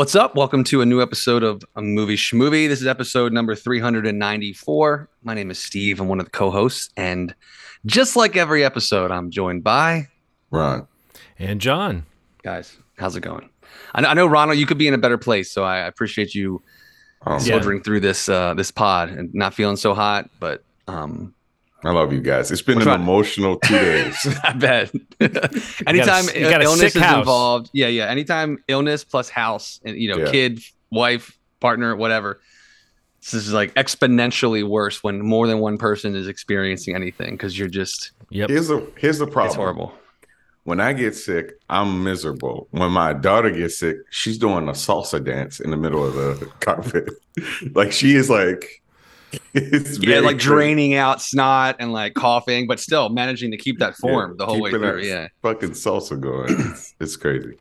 What's up? Welcome to a new episode of a movie schmovie. This is episode number 394. My name is Steve. I'm one of the co-hosts, and just like every episode, I'm joined by Ron. And John. guys. How's it going? I know, I know Ronald, you could be in a better place, so I appreciate you Um, soldiering through this uh, this pod and not feeling so hot. But um, I love you guys. It's been We're an trying- emotional two days. I bet. anytime you got a illness is house. involved, yeah, yeah. Anytime illness plus house, and you know, Yeah. kid, wife, partner, whatever. This is like exponentially worse when more than one person is experiencing anything because you're just Yep. here's the here's the problem. it's horrible. When I get sick, I'm miserable. When my daughter gets sick, she's doing a salsa dance in the middle of the carpet. like she is like it's Yeah, very like crazy. draining out snot and like coughing, but still managing to keep that form Yeah, the whole way through. that Yeah, Fucking salsa going. It's, it's crazy.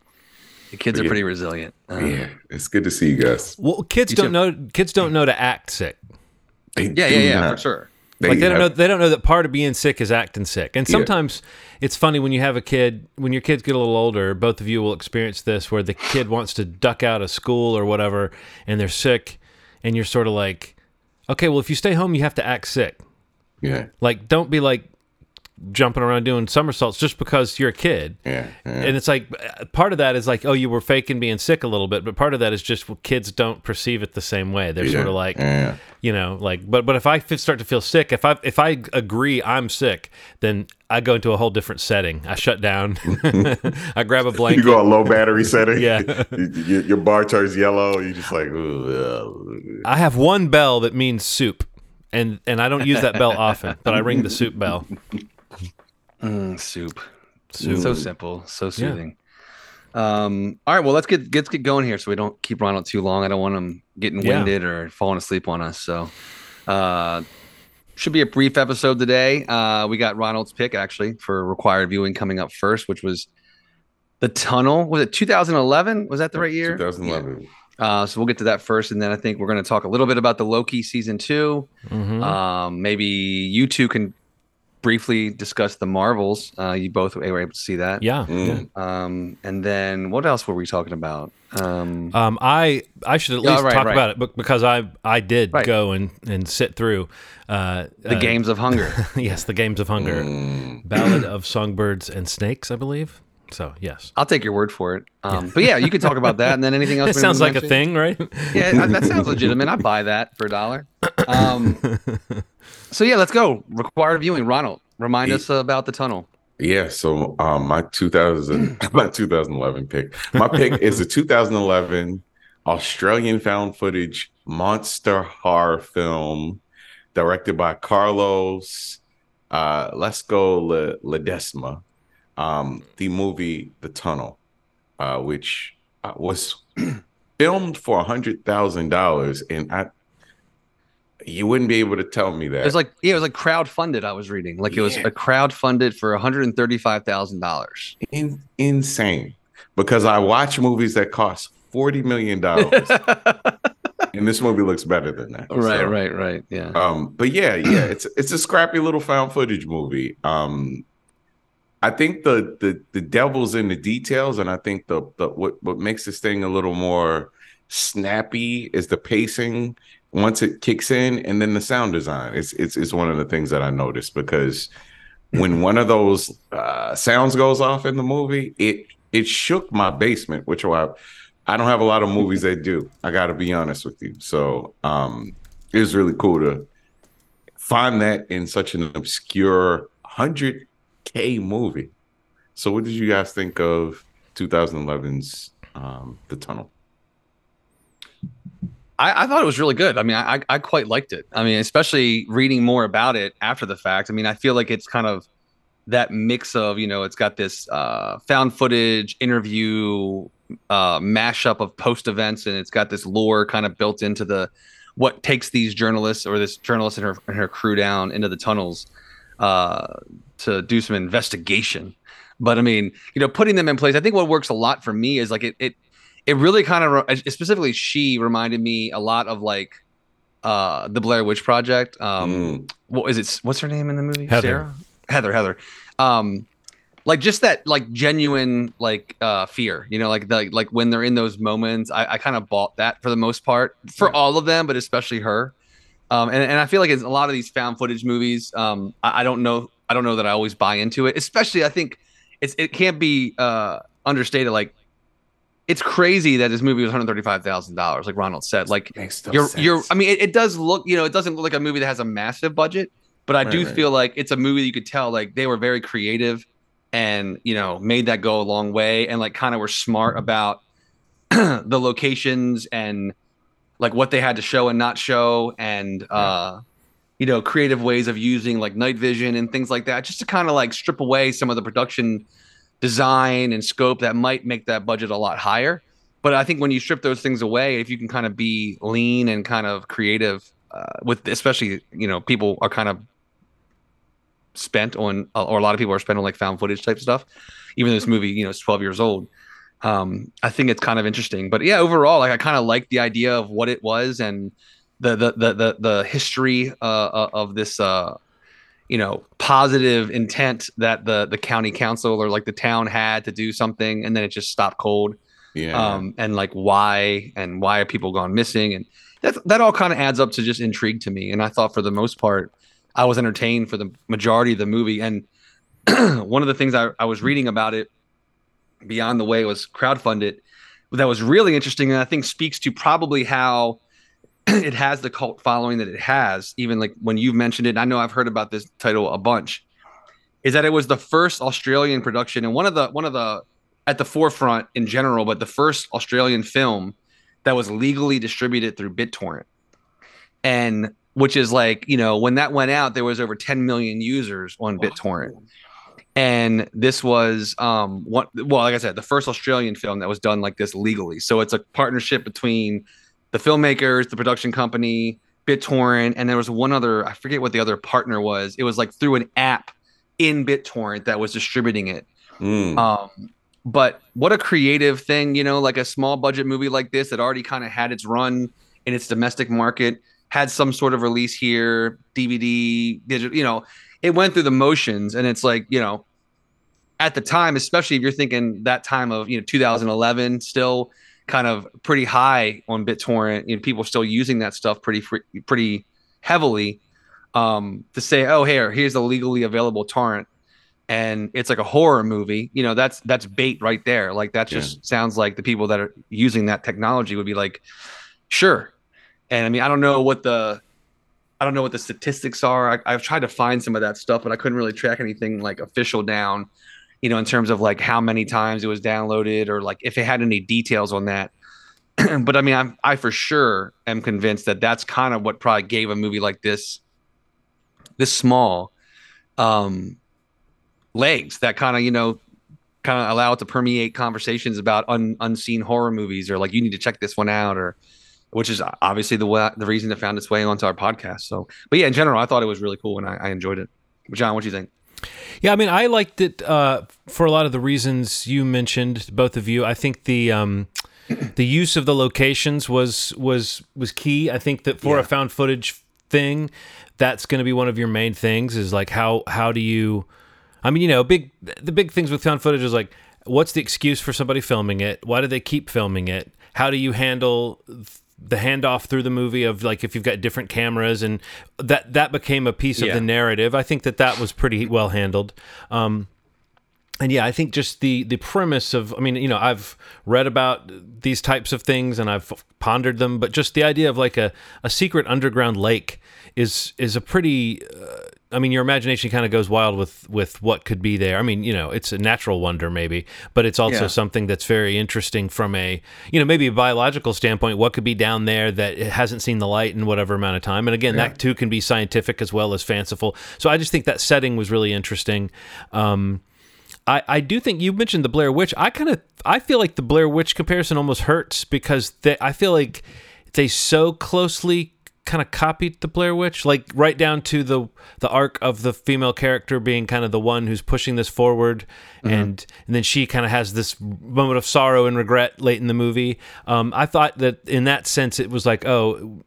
the kids are Yeah. pretty resilient. Um, yeah. It's good to see you guys. Well, kids You don't too. know. Kids don't know to act sick. They yeah, yeah, yeah, not- for sure. like they don't know. They don't know that part of being sick is acting sick. And Yeah. sometimes it's funny when you have a kid. When your kids get a little older, both of you will experience this, where the kid wants to duck out of school or whatever, and they're sick, and you're sort of like, okay, well, if you stay home, you have to act sick. Yeah, Like, don't be like jumping around doing somersaults just because you're a kid. yeah, yeah. And it's like part of that is like, oh, you were faking being sick a little bit, but part of that is just well, kids don't perceive it the same way. They're sort of like, yeah. you know, like, but but if I start to feel sick, if I if I agree I'm sick, then I go into a whole different setting. I shut down. I grab a blanket. You go a low battery setting. Yeah. your, your bar turns yellow. You just like, ooh, I have one bell that means soup, and and I don't use that bell often, but I ring the soup bell. Mm, soup. Soup. So simple, so soothing. Um, all right, well let's get let's get going here so we don't keep Ronald too long. I don't want him getting Yeah. winded or falling asleep on us. So uh should be a brief episode today. Uh we got Ronald's pick actually for required viewing coming up first, which was the tunnel. Was it 2011? Was that the right year? 2011. Uh, so we'll get to that first, and then I think we're going to talk a little bit about the Loki season 2 Mhm. Um, maybe you two can briefly discuss the Marvels. Uh, you both were able to see that. yeah. Mm. Um, and then what else were we talking about? Um, Um, I I should at Yeah, least right, talk right. about it because I I did Right. go and and sit through uh, the uh, Games of Hunger. yes, the Games of Hunger, Mm. Ballad of Songbirds and Snakes, I believe. So yes, I'll take your word for it. Um, but yeah, you can talk about that, and then anything else. it sounds wanna like a thing, right? Yeah, that- that sounds legitimate. I buy that for a dollar. Um, so yeah, let's go. Required viewing. Ronald, remind Ye- us about the tunnel. Yeah, so um, my 2000, my 2011 pick. My pick is a 2011 Australian found footage monster horror film directed by Carlos uh, Lesko Le- Ledesma. Um, the movie The Tunnel, uh, which uh, was filmed for a hundred thousand dollars, and I, you wouldn't be able to tell me that. It was like yeah, it was like crowd funded. I was reading like it was a crowd funded for one hundred and thirty five thousand dollars. in, insane because I watch movies that cost forty million dollars, and this movie looks better than that. Right, So, right, right. Yeah. Um, but yeah, yeah, it's it's a scrappy little found footage movie. Um, I think the the the devil's in the details, and I think the the what what makes this thing a little more snappy is the pacing once it kicks in, and then the sound design. It's it's it's one of the things that I noticed because when one of those uh, sounds goes off in the movie, it it shook my basement, which why I don't have a lot of movies that do. I got to be honest with you. So um, it was really cool to find that in such an obscure 100k movie. So what did you guys think of 2011's um, The Tunnel? I, I thought it was really good. I mean, I, I quite liked it. I mean, especially reading more about it after the fact. I mean, I feel like it's kind of that mix of, you know, it's got this uh, found footage interview uh, mashup of post events, and it's got this lore kind of built into the what takes these journalists or this journalist and her and her crew down into the tunnels uh, to do some investigation. But I mean, you know, putting them in place. I think what works a lot for me is like it it it really kind of specifically she reminded me a lot of like uh the Blair Witch Project. Um Mm. what is it what's her name in the movie? Heather. Sarah? Heather, Heather. Um like just that like genuine like uh fear you know like the like when they're in those moments i, I kind of bought that for the most part for all of them but especially her um and, and i feel like it's a lot of these found footage movies um I, I don't know i don't know that i always buy into it especially i think it's it can't be uh understated like it's crazy that this movie was $135,000 like Ronald said like you're sense. you're I mean it, it does look you know it doesn't look like a movie that has a massive budget but I Right, do right. feel like it's a movie that you could tell like they were very creative and you know made that go a long way and like kind of were smart about the locations and like what they had to show and not show and uh you know creative ways of using like night vision and things like that just to kind of like strip away some of the production design and scope that might make that budget a lot higher. But i think when you strip those things away if you can kind of be lean and kind of creative uh, with especially you know people are kind of spent on or a lot of people are spent on like found footage type stuff even though this movie you know is 12 years old um i think it's kind of interesting. But yeah overall like i kind of like the idea of what it was and the the the the, the history uh, uh, of this uh you know positive intent that the the county council or like the town had to do something and then it just stopped cold. Yeah. um and like why and why are people gone missing? And that that all kind of adds up to just intrigue to me. And i thought for the most part i was entertained for the majority of the movie. And one of the things I, I was reading about it beyond the way it was crowdfunded that was really interesting and i think speaks to probably how it has the cult following that it has even like when you've mentioned it i know i've heard about this title a bunch is that it was the first australian production and one of the one of the at the forefront in general but the first australian film that was legally distributed through bittorrent. And which is like you know when that went out there was over 10 million users on bittorrent. And this was um one well like i said the first australian film that was done like this legally. So it's a partnership between the filmmakers the production company bittorrent and there was one other i forget what the other partner was it was like through an app in bittorrent that was distributing it Mm. um but what a creative thing you know like a small budget movie like this that already kind of had its run in its domestic market had some sort of release here dvd digital you know it went through the motions and it's like you know at the time especially if you're thinking that time of you know 2011 still kind of pretty high on BitTorrent and people still using that stuff pretty free, pretty heavily um to say oh here here's a legally available torrent and it's like a horror movie you know that's that's bait right there. Like that just sounds like the people that are using that technology would be like sure. And i mean i don't know what the i don't know what the statistics are. I, i've tried to find some of that stuff but i couldn't really track anything like official down you know in terms of like how many times it was downloaded or like if it had any details on that. But i mean I'm, i for sure am convinced that that's kind of what probably gave a movie like this this small um legs that kind of you know kind of allow it to permeate conversations about un, unseen horror movies or like you need to check this one out or which is obviously the way, the reason it found its way onto our podcast so. But yeah in general i thought it was really cool and i, I enjoyed it. John what do you think Yeah, I mean, I liked it uh, for a lot of the reasons you mentioned, both of you. I think the um, the use of the locations was was was key. I think that for a found footage thing, that's going to be one of your main things. Is like how how do you? I mean, you know, big the big things with found footage is like, what's the excuse for somebody filming it? Why do they keep filming it? How do you handle the handoff through the movie of like if you've got different cameras and that that became a piece of the narrative. I think that that was pretty well handled. Um, and yeah, I think just the the premise of I mean, you know, I've read about these types of things and I've pondered them, but just the idea of like a, a secret underground lake is is a pretty uh, I mean, your imagination kind of goes wild with with what could be there. I mean, you know, it's a natural wonder maybe, but it's also Yeah. something that's very interesting from a, you know, maybe a biological standpoint, what could be down there that hasn't seen the light in whatever amount of time. And again, that too can be scientific as well as fanciful. So I just think that setting was really interesting. Um I, I do think you mentioned the Blair Witch. I kind of I feel like the Blair Witch comparison almost hurts because they, I feel like they so closely kind of copied the Blair Witch, like right down to the the arc of the female character being kind of the one who's pushing this forward, and and then she kind of has this moment of sorrow and regret late in the movie. Um, I thought that in that sense it was like oh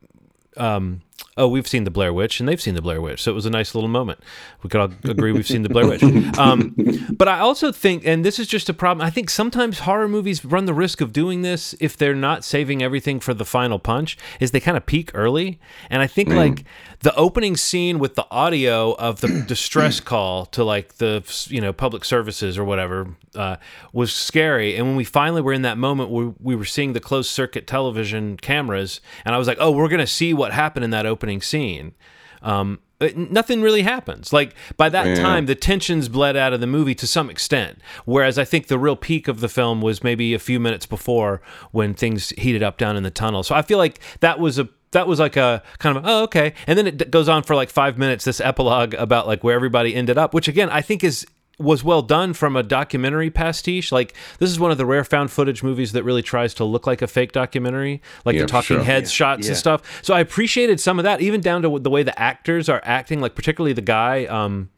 um, oh, we've seen the Blair Witch and they've seen the Blair Witch. So it was a nice little moment. We could all agree we've seen the Blair Witch. Um, but I also think, and this is just a problem, I think sometimes horror movies run the risk of doing this if they're not saving everything for the final punch, is they kind of peak early. And I think mm. like the opening scene with the audio of the distress call to like the, you know, public services or whatever uh, was scary. And when we finally were in that moment where we were seeing the closed circuit television cameras, and I was like, oh, we're going to see what happened in that opening scene. Um, nothing really happens. Like by that yeah. time, the tensions bled out of the movie to some extent. Whereas I think the real peak of the film was maybe a few minutes before when things heated up down in the tunnel. So I feel like that was a that was like a kind of oh okay and then it goes on for like five minutes this epilogue about like where everybody ended up which again i think is was well done from a documentary pastiche. Like this is one of the rare found footage movies that really tries to look like a fake documentary, like yeah, the talking sure. heads yeah. shots yeah. and stuff. So I appreciated some of that, even down to the way the actors are acting. Like particularly the guy, um,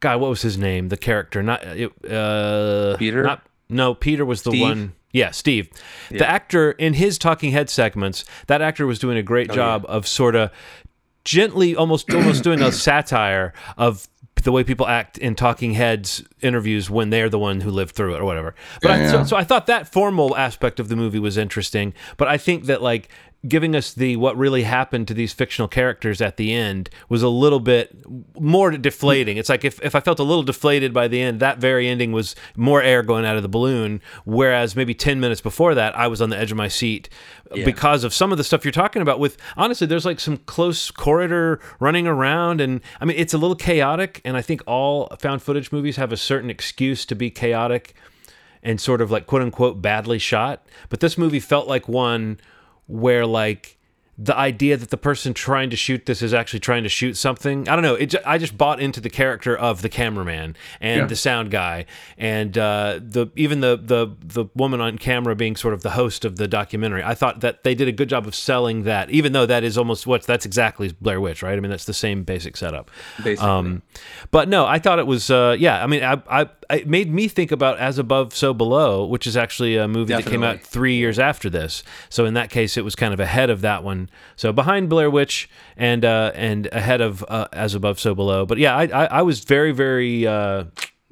guy, what was his name? The character, not uh, Peter. Not no, Peter was the Steve? one. Yeah, Steve. The actor in his talking head segments, that actor was doing a great oh, job of sort of gently almost almost doing a satire of the way people act in talking heads interviews when they're the one who lived through it or whatever. But yeah, I, so, so, I thought that formal aspect of the movie was interesting. But I think that like giving us the what really happened to these fictional characters at the end was a little bit more deflating. It's like if, if I felt a little deflated by the end, that very ending was more air going out of the balloon. Whereas maybe 10 minutes before that, I was on the edge of my seat yeah. because of some of the stuff you're talking about. With honestly, there's like some close corridor running around. And I mean, it's a little chaotic. And I think all found footage movies have a certain excuse to be chaotic and sort of like quote unquote badly shot. But this movie felt like one where like the idea that the person trying to shoot this is actually trying to shoot something. I don't know. It, I just bought into the character of the cameraman and yeah. the sound guy, and uh, the even the the the woman on camera being sort of the host of the documentary. I thought that they did a good job of selling that, even though that is almost what that's exactly Blair Witch, right? I mean, that's the same basic setup. Basically. Um, but no, I thought it was. Uh, yeah, I mean, I, I it made me think about As Above, So Below, which is actually a movie Definitely. that came out three years after this. So in that case, it was kind of ahead of that one. So behind Blair Witch and uh, and ahead of uh, As Above, So Below. But yeah, I I, I was very very uh,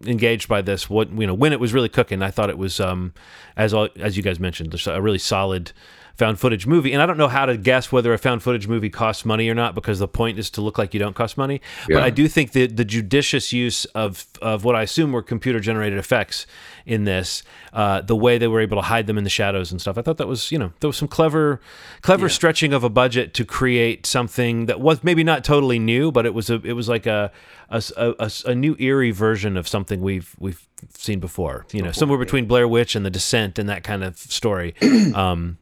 engaged by this. What you know when it was really cooking, I thought it was um, as as you guys mentioned, a really solid found footage movie. And I don't know how to guess whether a found footage movie costs money or not because the point is to look like you don't cost money. Yeah. But I do think that the judicious use of of what I assume were computer generated effects in this, uh, the way they were able to hide them in the shadows and stuff, I thought that was you know there was some clever clever yeah. stretching of a budget to create something that was maybe not totally new, but it was a it was like a a, a, a new eerie version of something we've we've seen before. You know, somewhere between Blair Witch and The Descent and that kind of story. Um,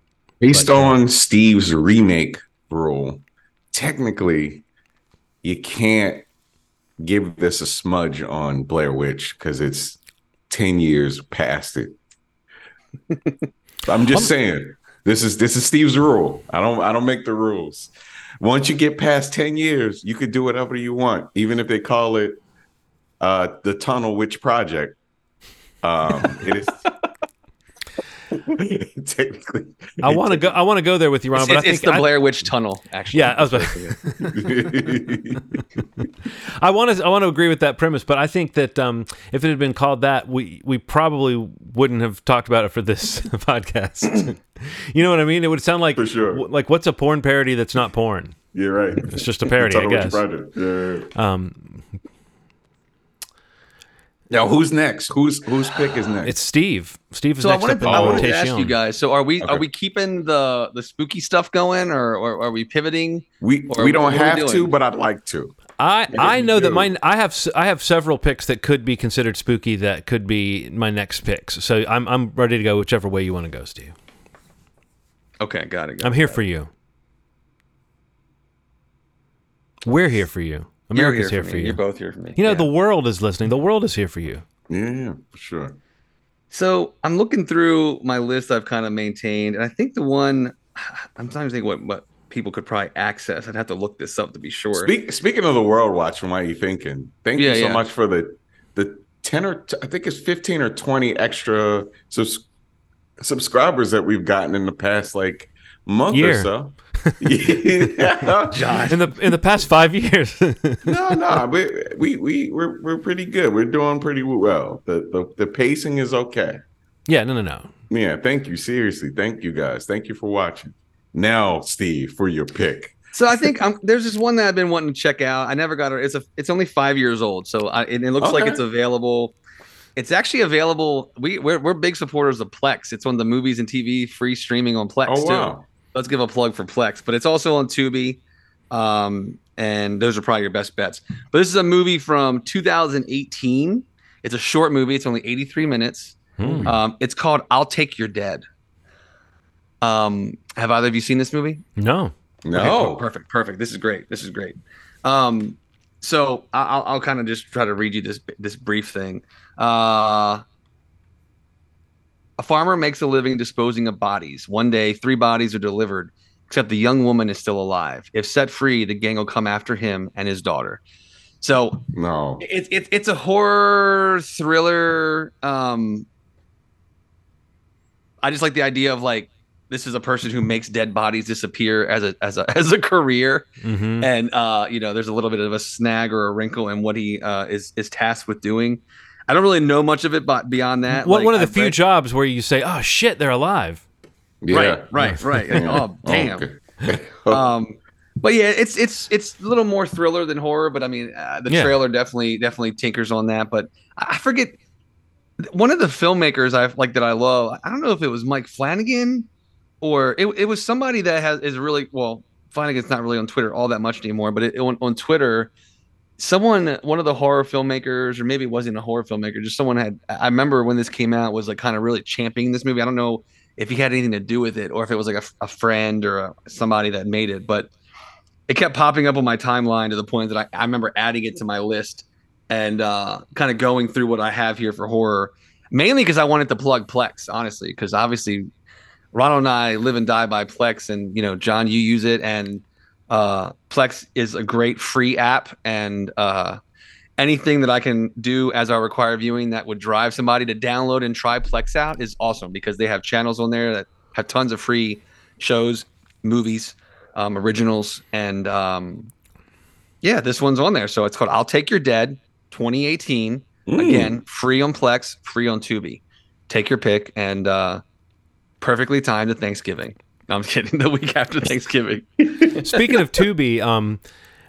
Based but, on Steve's remake rule, technically, you can't give this a smudge on Blair Witch because it's 10 years past it. I'm just saying. This is this is Steve's rule. I don't I don't make the rules. Once you get past 10 years, you could do whatever you want, even if they call it uh the Tunnel Witch Project. Um it is technically, I want to go. I want to go there with you, Ron. It's, but it's, I think it's the I, Blair Witch Tunnel. Actually, yeah, I was. About I want to. I want to agree with that premise, but I think that um, if it had been called that, we we probably wouldn't have talked about it for this podcast. you know what I mean? It would sound like for sure. Like what's a porn parody that's not porn? Yeah, right. It's just a parody, I guess. Yeah. Um, now, who's next? Who's whose pick is next? It's Steve. Steve is so next I wanted, up I wanted to ask you guys. So, are we okay. are we keeping the the spooky stuff going, or, or are we pivoting? We we don't have to, but I'd like to. I I know that mine. I have I have several picks that could be considered spooky. That could be my next picks. So I'm I'm ready to go whichever way you want to go, Steve. Okay, got it. Got I'm it, here for you. We're here for you. America's here, here, for, for you. You're both here for me. You know, yeah. the world is listening. The world is here for you. Yeah, for sure. So I'm looking through my list I've kind of maintained, and I think the one I'm trying to think what what people could probably access. I'd have to look this up to be sure. Speak, speaking of the World Watch, from what you thinking? Thank yeah, you so yeah. much for the the ten or t- I think it's fifteen or twenty extra subs- subscribers that we've gotten in the past like month Year. or so. yeah. in the in the past five years. no, no, we we we we're we're pretty good. We're doing pretty well. The the the pacing is okay. yeah, no, no, no. Yeah, thank you. Seriously, thank you guys. Thank you for watching. Now, Steve, for your pick. So I think um, there's this one that I've been wanting to check out. I never got it. It's a. It's only five years old, so I, and it looks like it's available. It's actually available. We we're, we're big supporters of Plex. It's one of the movies and TV free streaming on Plex Oh too. wow. Let's give a plug for Plex, but it's also on Tubi. Um, and those are probably your best bets. But this is a movie from 2018. It's a short movie. It's only 83 minutes. Hmm. Um, it's called "I'll Take Your Dead." Um, have either of you seen this movie? No. Okay, No. cool. perfect, perfect. This is great. This is great. Um, so I- I'll, I'll kind of just try to read you this this brief thing. Uh, a farmer makes a living disposing of bodies. One day, three bodies are delivered, except the young woman is still alive. If set free, the gang will come after him and his daughter. So No. it's it's it's a horror thriller. Um, I just like the idea of like this is a person who makes dead bodies disappear as a as a as a career, hmm and uh, you know, there's a little bit of a snag or a wrinkle in what he uh, is is tasked with doing. I don't really know much of it, but beyond that, One, like, one of the I've few read- jobs where you say, "Oh shit, they're alive." Yeah. Right, right, right. Like, oh damn. okay. um but yeah it's it's it's a little more thriller than horror but i mean uh, the Yeah. trailer definitely definitely tinkers on that but i I forget one of the filmmakers i like that i love i don't know if it was mike flanagan or it, it was somebody that has is really well flanagan's not really on twitter all that much anymore but it, on, on twitter someone one of the horror filmmakers or maybe it wasn't a horror filmmaker just someone had i remember when this came out was like kind of really championing this movie. I don't know if he had anything to do with it or if it was like a, a friend or a, somebody that made it but it kept popping up on my timeline to the point that I, I remember adding it to my list and uh, kind of going through what I have here for horror, mainly because I wanted to plug Plex, honestly, because obviously Ronald and I live and die by Plex, and you know, John, you use it, and uh, Plex is a great free app, and uh, anything that I can do as our required viewing that would drive somebody to download and try Plex out is awesome because they have channels on there that have tons of free shows, movies, um, originals, and um, yeah, this one's on there. So it's called "I'll Take Your Dead" 2018. Mm. Again, free on Plex, free on Tubi. Take your pick, and uh, perfectly timed to Thanksgiving. No, I'm kidding. The week after Thanksgiving. Speaking of Tubi, um,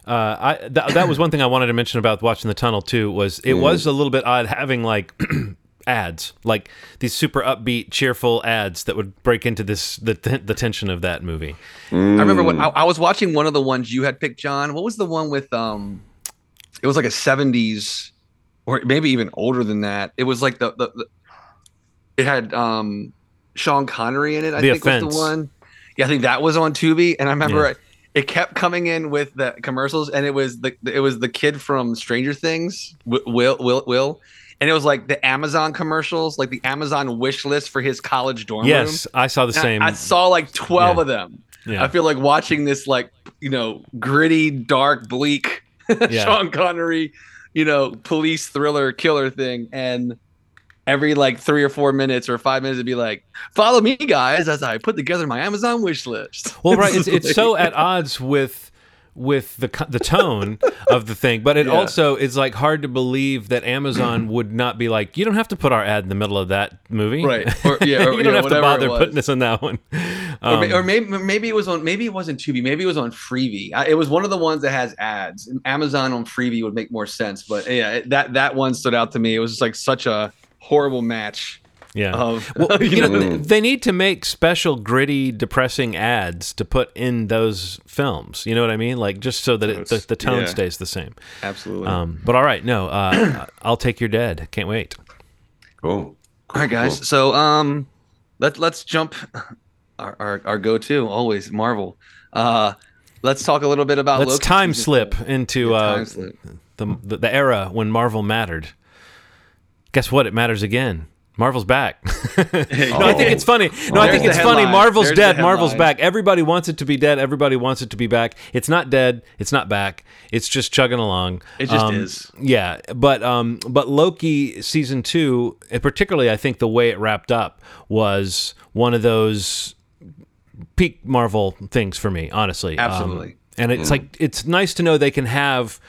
uh, I th- that was one thing I wanted to mention about watching the tunnel too. Was it was a little bit odd having like ads, like these super upbeat, cheerful ads that would break into this the the tension of that movie. I remember Mm. when I, I was watching one of the ones you had picked, John. What was the one with um? It was like a '70s, or maybe even older than that. It was like the the. the it had um, Sean Connery in it. I The think was the one. Yeah, I think that was on Tubi, and I remember Yeah. it, it kept coming in with the commercials, and it was the it was the kid from Stranger Things, Will Will Will, and it was like the Amazon commercials, like the Amazon wish list for his college dorm room. Yes, I saw the And I- same. I, saw like 12 Yeah. of them. yeah. I feel like watching this like, you know, gritty, dark, bleak Yeah. Sean Connery, you know, police thriller killer thing and every like 3 or 4 minutes or 5 minutes it'd be like, "Follow me guys as I put together my Amazon wish list." Well, right. It's, it's so at odds with with the the tone of the thing, but it Yeah. also is like hard to believe that Amazon would not be like, you don't have to put our ad in the middle of that movie, Right. Or- yeah, or- you don't yeah, have to bother putting this on that one. or, Um, or maybe maybe it was on maybe it wasn't Tubi, maybe it was on Freevee. I, it was one of the ones that has ads. Amazon on Freevee would make more sense, but yeah, it, that that one stood out to me. It was just like such a horrible match yeah. of well, you you know, know, they need to make special gritty, depressing ads to put in those films. You know what I mean? Like just so that it, the, the tone Yeah. stays the same. absolutely. Um, but all right, no, uh, I'll take your dead. Can't wait. Cool. All right, guys. So um, let let's jump our our, our go to always Marvel. Uh, let's talk a little bit about. Let's Loki time slip into Yeah, uh, time slip. the, the the era when Marvel mattered. Guess what? It matters again. Marvel's back. no, I think it's funny. No, I think it's funny. Marvel's There's dead. Marvel's back. Everybody wants it to be dead. Everybody wants it to be back. It's not dead. It's not back. It's just chugging along. It just Um, is. Yeah, but um, but Loki season two, particularly, I think the way it wrapped up was one of those peak Marvel things for me, honestly. Um, Absolutely. and it's like it's nice to know they can have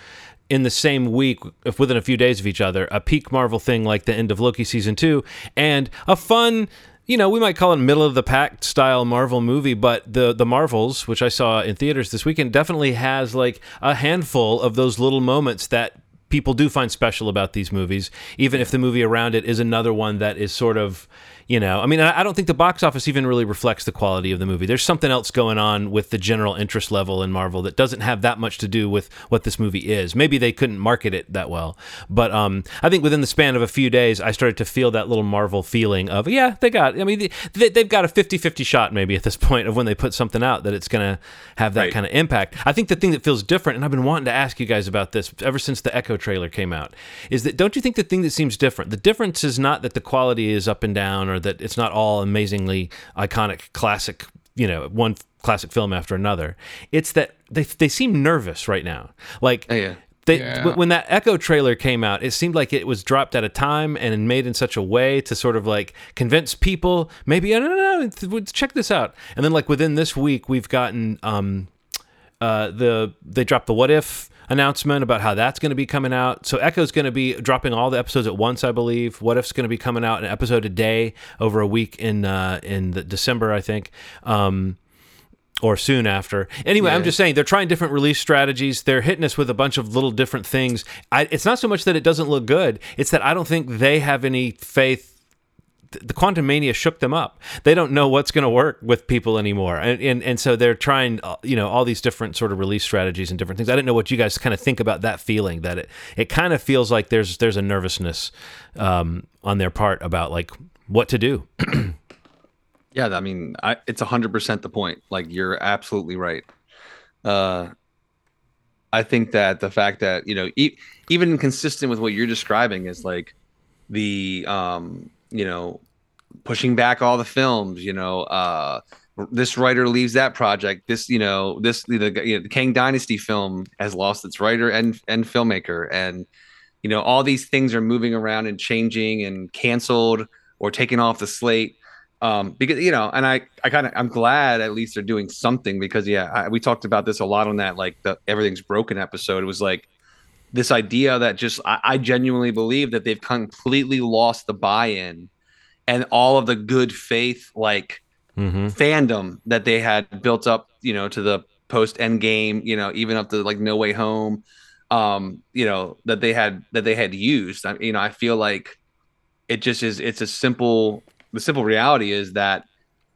in the same week, if within a few days of each other, a peak Marvel thing like the end of Loki season two, and a fun. You know, we might call it middle of the pack style Marvel movie, but the the Marvels, which I saw in theaters this weekend, definitely has like a handful of those little moments that people do find special about these movies, even if the movie around it is another one that is sort of, you know, I mean, I I don't think the box office even really reflects the quality of the movie. There's something else going on with the general interest level in Marvel that doesn't have that much to do with what this movie is. Maybe they couldn't market it that well, but um, I think within the span of a few days, I started to feel that little Marvel feeling of, yeah, they got, I mean, they, they've got a 50 50 shot maybe at this point of when they put something out that it's going to have that Right. kind of impact. I think the thing that feels different, and I've been wanting to ask you guys about this ever since the Echo trailer came out, is that don't you think the thing that seems different? The difference is not that the quality is up and down, or that it's not all amazingly iconic, classic, you know, one classic film after another. It's that they they seem nervous right now, like. Yeah. They, Yeah. When that Echo trailer came out, it seemed like it was dropped at a time and made in such a way to sort of like convince people, maybe, I don't know, check this out. And then, like, within this week, we've gotten um, uh, the they dropped the what if announcement about how that's going to be coming out. So Echo's going to be dropping all the episodes at once, I believe. What if's going to be coming out an episode a day over a week in uh, in the December, I think. Um, or soon after. Anyway, I'm just saying they're trying different release strategies. They're hitting us with a bunch of little different things. I, it's not so much that it doesn't look good; it's that I don't think they have any faith the Quantumania shook them up. They don't know what's going to work with people anymore, and, and and so they're trying, uh, you know, all these different sort of release strategies and different things. I didn't know what you guys kind of think about that feeling. That it it kind of feels like there's there's a nervousness um, on their part about like what to do. Yeah, I mean, I, it's hundred percent the point. Like you're absolutely right. Uh, I think that the fact that you know, e- even consistent with what you're describing is like the um, you know, pushing back all the films. You know, uh, this writer leaves that project. This, you know, this the, you know, the Kang Dynasty film has lost its writer and and filmmaker, and you know, all these things are moving around and changing and canceled or taken off the slate um because you know and i i kind of i'm glad at least they're doing something because yeah I, we talked about this a lot on that like the everything's broken episode it was like this idea that just I, I genuinely believe that they've completely lost the buy-in and all of the good faith like Mm-hmm. fandom that they had built up you know to the post end game you know even up to like no way home um you know that they had that they had used I, you know i feel like it just is it's a simple the simple reality is that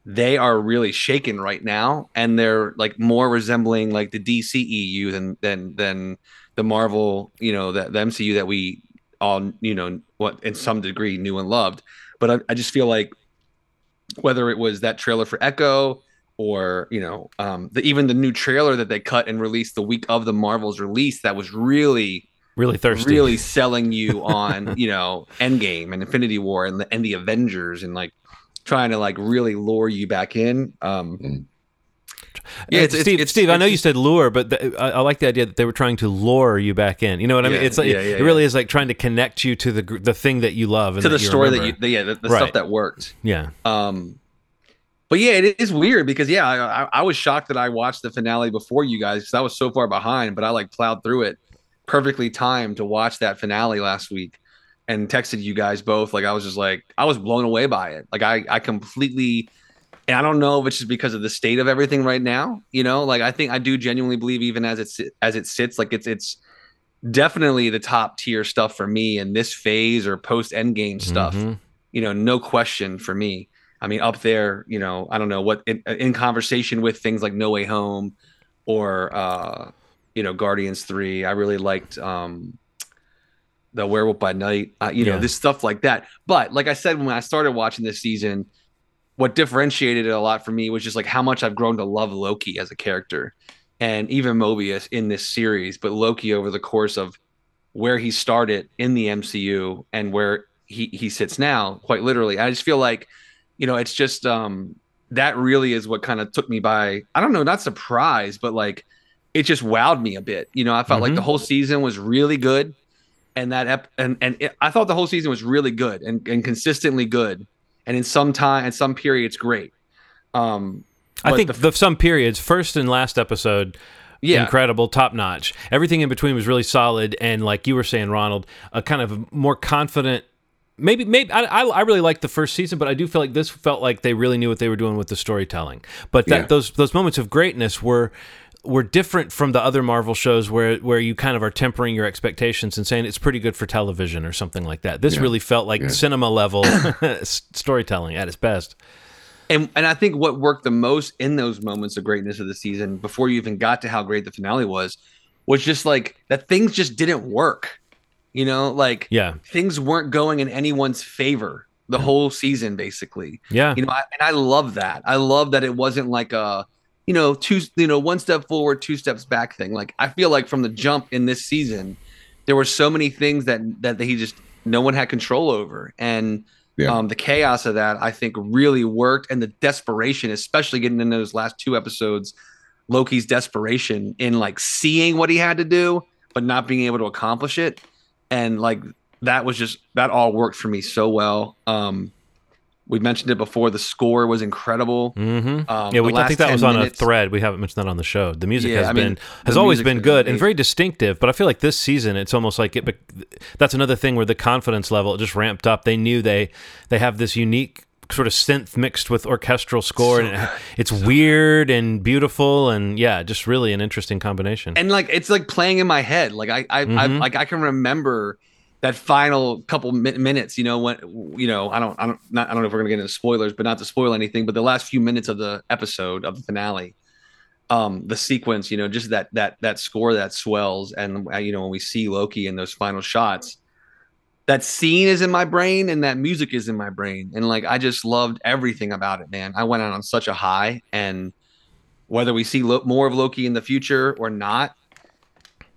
they are really shaken right now and they're like more resembling like the DCEU than than than the Marvel, you know, the, the MCU that we all, you know, what in some degree knew and loved. But I, I just feel like whether it was that trailer for Echo or, you know, um the, even the new trailer that they cut and released the week of the Marvel's release that was really Really thirsty. really selling you on you know Endgame and Infinity War and the and the Avengers and like trying to like really lure you back in. Um, Mm. Yeah, Uh, it's, it's- Steve. it's- Steve, I know you said lure, but the, I, I like the idea that they were trying to lure you back in. You know what I mean? Yeah, It's like yeah, yeah, it really is like trying to connect you to the the thing that you love and to the story that you the, yeah the, the Right. stuff that worked. yeah. Um, but yeah, it is weird because yeah, I, I, I was shocked that I watched the finale before you guys because I was so far behind, but I like plowed through it perfectly timed to watch that finale last week and texted you guys both. Like I was just like I was blown away by it. Like I I completely and I don't know if it's just because of the state of everything right now. You know, like I think I do genuinely believe even as it as it sits, like it's it's definitely the top tier stuff for me in this phase or post endgame stuff Mhm. you know, no question for me. I mean, up there, you know, I don't know what in, in conversation with things like No Way Home or uh, you know, Guardians Three. I really liked um, the Werewolf by Night. Uh, you know, this stuff like that. But like I said, when I started watching this season, what differentiated it a lot for me was just like how much I've grown to love Loki as a character, and even Mobius in this series. But Loki over the course of where he started in the MCU and where he he sits now, quite literally. I just feel like, you know, it's just um that really is what kind of took me by I don't know, not surprised, but like it just wowed me a bit. You know, I felt like Mhm. the whole season was really good. And that ep- and and it, I thought the whole season was really good and, and consistently good. And in some time, in some periods, great. Um, I think the- the, some periods, first and last episode, Yeah. incredible, top notch. Everything in between was really solid, and like you were saying, Ronald, a kind of more confident. Maybe, maybe I, I, I really liked the first season, but I do feel like this felt like they really knew what they were doing with the storytelling. But that Yeah. those those moments of greatness were were different from the other Marvel shows where where you kind of are tempering your expectations and saying it's pretty good for television or something like that. This really felt like cinema level storytelling at its best. and and I think what worked the most in those moments of greatness of the season, before you even got to how great the finale was, was just like that things just didn't work. You know, like Yeah, things weren't going in anyone's favor the whole season, basically. yeah, You know, I, and I love that. I love that it wasn't like a, you know, two, you know, one step forward, two steps back thing. Like I feel like from the jump in this season, there were so many things that that he just no one had control over, and Yeah. um, the chaos of that I think really worked, and the desperation, especially getting in those last two episodes, Loki's desperation in like seeing what he had to do but not being able to accomplish it, and like that was just that all worked for me so well. Um, we mentioned it before. The score was incredible. Mm-hmm. Um, yeah, we, I think that was on minutes- a thread. We haven't mentioned that on the show. The music Yeah, has I mean, been has always been good and very distinctive. But I feel like this season, it's almost like it. That's another thing where the confidence level just ramped up. They knew they they have this unique sort of synth mixed with orchestral score, and it, it's weird and beautiful, and yeah, just really an interesting combination. and like it's like playing in my head. Like I, I, I Mhm. like I can remember that final couple mi- minutes. You know when you know I don't I don't not I don't know if we're gonna get into spoilers, but not to spoil anything. But the last few minutes of the episode of the finale, um, the sequence, you know, just that that that score that swells, and uh, you know when we see Loki in those final shots. That scene is in my brain and that music is in my brain. And like I just loved everything about it, man. I went out on such a high and whether we see lo- more of Loki in the future or not,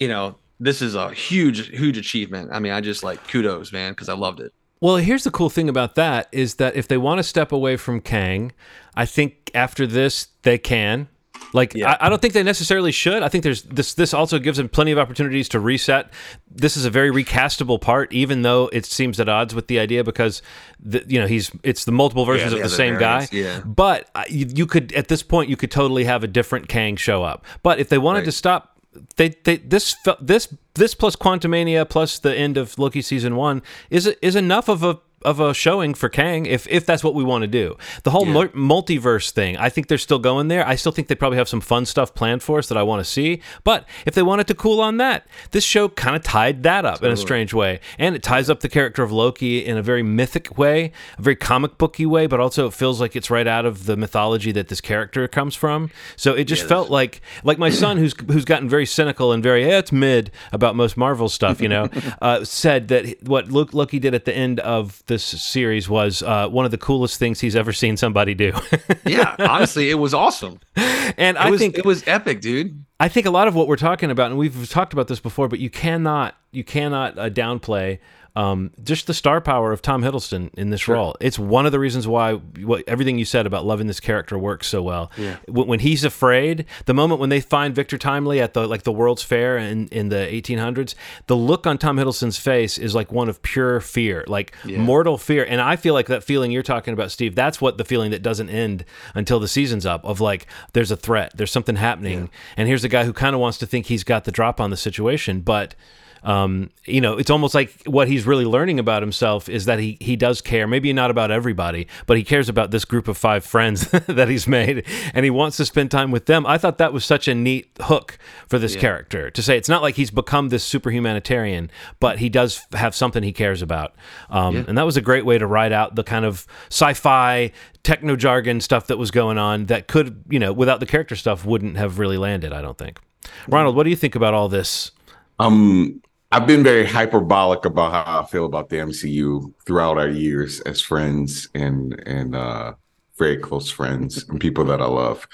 you know, this is a huge, huge achievement. I mean, I just like kudos, man, because I loved it. Well, here's the cool thing about that is that if they want to step away from Kang, I think after this they can. Like Yeah. I, I don't think they necessarily should. I think there's this. This also gives them plenty of opportunities to reset. This is a very recastable part, even though it seems at odds with the idea because the, you know he's it's the multiple versions the of the same variants, guy. yeah. But uh, you, you could at this point you could totally have a different Kang show up. But if they wanted Right. to stop they, they this this this plus Quantumania plus the end of Loki season one is is enough of a of a showing for Kang if if that's what we want to do. The whole mul- multiverse thing, I think they're still going there. I still think they probably have some fun stuff planned for us that I want to see. But if they wanted to cool on that, this show kind of tied that up in a strange way, and it ties up the character of Loki in a very mythic way, a very comic booky way, but also it feels like it's right out of the mythology that this character comes from. So it just felt like like my son who's who's gotten very cynical and very yeah, it's mid about most Marvel stuff, you know, uh, said that what Lo- Loki did at the end of this series was uh, one of the coolest things he's ever seen somebody do. Yeah, honestly, it was awesome. and It I was, think it was epic, dude. I think a lot of what we're talking about, and we've talked about this before, but you cannot you cannot uh, downplay um, just the star power of Tom Hiddleston in this role. It's one of the reasons why what, everything you said about loving this character works so well. When, when he's afraid, the moment when they find Victor Timely at the like the World's Fair in in the 1800s, the look on Tom Hiddleston's face is like one of pure fear, like mortal fear. And I feel like that feeling you're talking about, Steve. That's what the feeling that doesn't end until the season's up. Of like, there's a threat, there's something happening, and here's a guy who kind of wants to think he's got the drop on the situation, but um, you know, it's almost like what he's really learning about himself is that he he does care. Maybe not about everybody, but he cares about this group of five friends that he's made, and he wants to spend time with them. I thought that was such a neat hook for this character to say it's not like he's become this super humanitarian, but he does have something he cares about, um, and that was a great way to ride out the kind of sci-fi techno jargon stuff that was going on that could, you know, without the character stuff, wouldn't have really landed. I don't think. Ronald, what do you think about all this? Um, I've been very hyperbolic about how I feel about the MCU throughout our years as friends and and uh, very close friends and people that I love.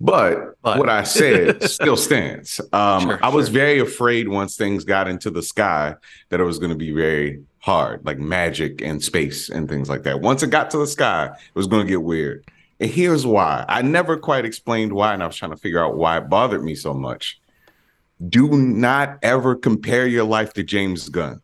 But, But. what I said still stands. Um, Sure, I was sure. very afraid once things got into the sky that it was going to be very hard, like magic and space and things like that. Once it got to the sky, it was going to get weird. And here's why. I never quite explained why, and I was trying to figure out why it bothered me so much do not ever compare your life to James Gunn.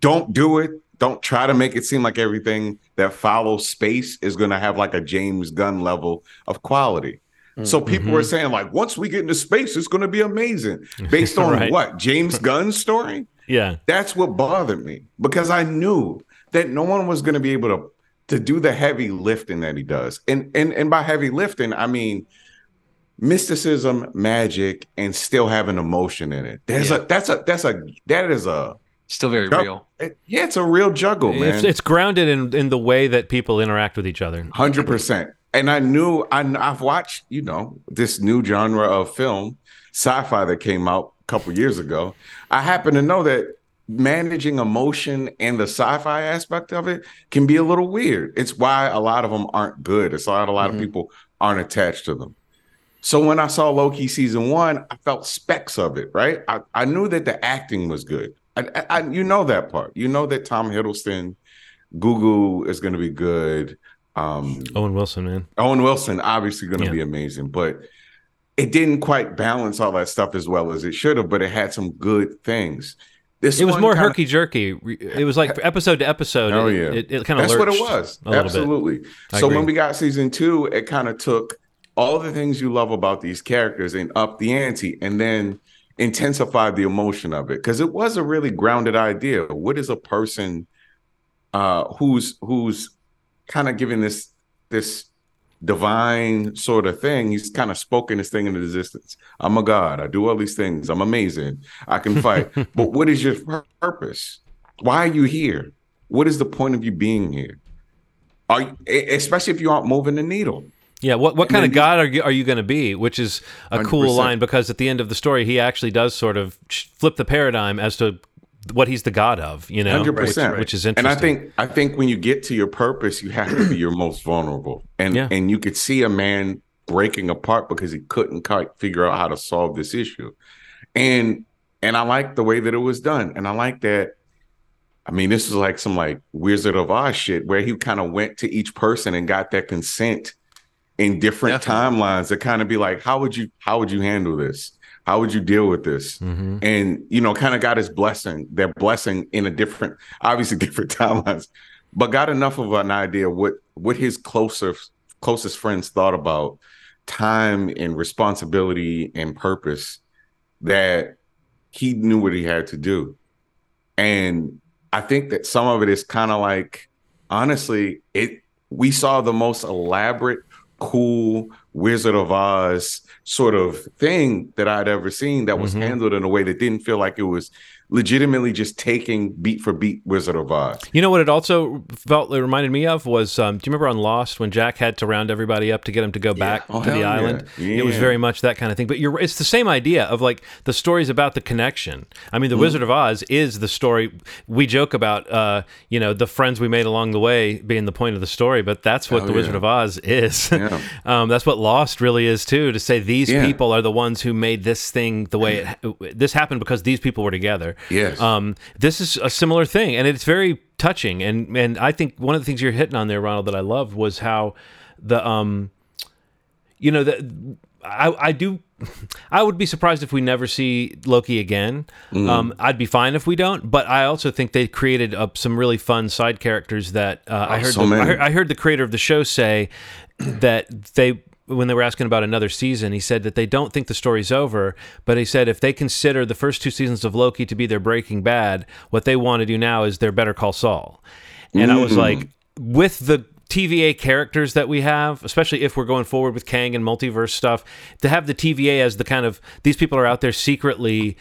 Don't do it. Don't try to make it seem like everything that follows space is going to have like a James Gunn level of quality. So people Mm-hmm. were saying like, once we get into space, it's going to be amazing. Based on Right. what James Gunn's story. Yeah. That's what bothered me because I knew that no one was going to be able to to do the heavy lifting that he does. And and and by heavy lifting, I mean mysticism, magic, and still having emotion in it. There's Yeah. a that's a that's a that is a Still very Yep. real. it- yeah, it's a real juggle, man. It's, it's grounded in, in the way that people interact with each other. Hundred percent. And I knew I, I've watched, you know, this new genre of film, sci-fi that came out a couple years ago. I happen to know that managing emotion and the sci-fi aspect of it can be a little weird. It's why a lot of them aren't good. It's why a lot Mhm. of people aren't attached to them. So when I saw Loki season one, I felt specks of it. Right, I, I knew that the acting was good. I, I, you know that part. You know that Tom Hiddleston, Google is going to be good. Um, Owen Wilson, man. Owen Wilson obviously going to Yeah. be amazing, but it didn't quite balance all that stuff as well as it should have. But it had some good things. This It was more herky jerky. It was like episode to episode. Oh, yeah. It, it kind of That's what it was. A little bit. Absolutely. So agree. when we got season two, it kind of took all the things you love about these characters and up the ante, and then intensify the emotion of it because it was a really grounded idea. What is a person uh, who's who's kind of giving this this divine sort of thing? He's kind of spoken this thing into existence. I'm a god. I do all these things. I'm amazing. I can fight. but what is your purpose? Why are you here? What is the point of you being here? Are you, especially if you aren't moving the needle? Yeah, what what And kind of god are you, are you going to be? Which is a cool 100%. line because at the end of the story, he actually does sort of flip the paradigm as to what he's the god of. You know, Hundred which, percent, which is interesting. And. I think I think when you get to your purpose, you have to be your most vulnerable, and Yeah. and you could see a man breaking apart because he couldn't quite figure out how to solve this issue, and and I like the way that it was done, and I like that. I mean, this is like some like Wizard of Oz shit where he kind of went to each person and got that consent in different Definitely. timelines to kind of be like, how would you how would you handle this? How would you deal with this? Mhm. and you know kind of got his blessing their blessing in a different obviously different timelines but got enough of an idea what what his closer closest friends thought about time and responsibility and purpose that he knew what he had to do and i think that some of it is kind of like honestly it we saw the most elaborate cool wizard of oz sort of thing that i'd ever seen that was Mhm. handled in a way that didn't feel like it was legitimately just taking beat for beat wizard of oz You know what it also felt it reminded me of was um, do you remember on Lost when Jack had to round everybody up to get him to go back Oh, to the yeah. island? It was very much that kind of thing. But you're it's the same idea of like the stories about the connection. I mean, the Mm. Wizard of Oz is the story we joke about. Uh, you know, the friends we made along the way being the point of the story, but that's what Oh, the Wizard of Oz is. Yeah. um, that's what Lost really is too. To say these Yeah. people are the ones who made this thing the way it this happened because these people were together. Yes. Um, this is a similar thing, and it's very touching. And and I think one of the things you're hitting on there, Ronald, that I love was how the um, you know, the I I do. I would be surprised if we never see Loki again. Mm. Um, I'd be fine if we don't, but I also think they created up some really fun side characters that uh, I Oh, heard. so the, I heard. I heard the creator of the show say that they when they were asking about another season, he said that they don't think the story's over, but he said if they consider the first two seasons of Loki to be their Breaking Bad, what they want to do now is their Better Call Saul. And I was Mm. like, with the TVA characters that we have, especially if we're going forward with Kang and multiverse stuff, to have the TVA as the kind of these people are out there secretly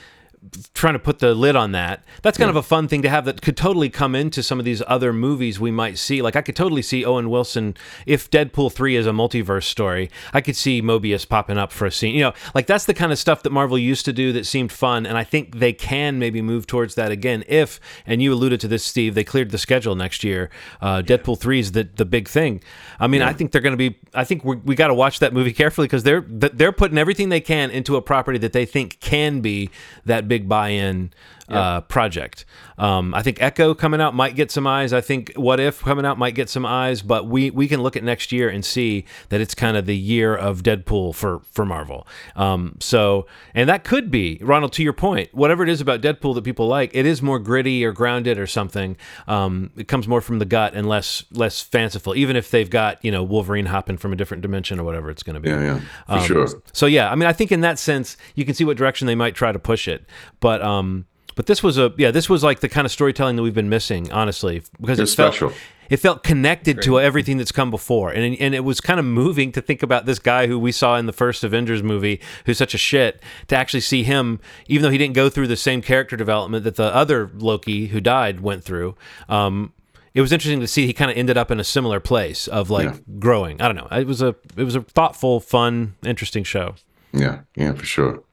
trying to put the lid on that. That's kind of a fun thing to have that could totally come into some of these other movies we might see. Like I could totally see Owen Wilson if Deadpool 3 is a multiverse story. I could see Mobius popping up for a scene. You know, like that's the kind of stuff that Marvel used to do that seemed fun and I think they can maybe move towards that again if and you alluded to this Steve, they cleared the schedule next year. Uh, Deadpool 3 is the the big thing. I mean, I think they're going to be I think we got to watch that movie carefully because they're they're putting everything they can into a property that they think can be that big buy-in uh, project. Um, I think Echo coming out might get some eyes. I think What If coming out might get some eyes. But we we can look at next year and see that it's kind of the year of Deadpool for for Marvel. Um, so and that could be Ronald. To your point, whatever it is about Deadpool that people like, it is more gritty or grounded or something. Um, it comes more from the gut and less less fanciful. Even if they've got you know Wolverine hopping from a different dimension or whatever it's going to be. Yeah, yeah, for Um, sure. So yeah, I mean, I think in that sense, you can see what direction they might try to push it. But um, but this was a yeah, this was like the kind of storytelling that we've been missing, honestly, because It's it felt special. it felt connected to everything that's come before, and and it was kind of moving to think about this guy who we saw in the first Avengers movie, who's such a shit, to actually see him, even though he didn't go through the same character development that the other Loki who died went through. Um, it was interesting to see he kind of ended up in a similar place of like Yeah. growing. I don't know. It was a it was a thoughtful, fun, interesting show. Yeah, yeah, for sure.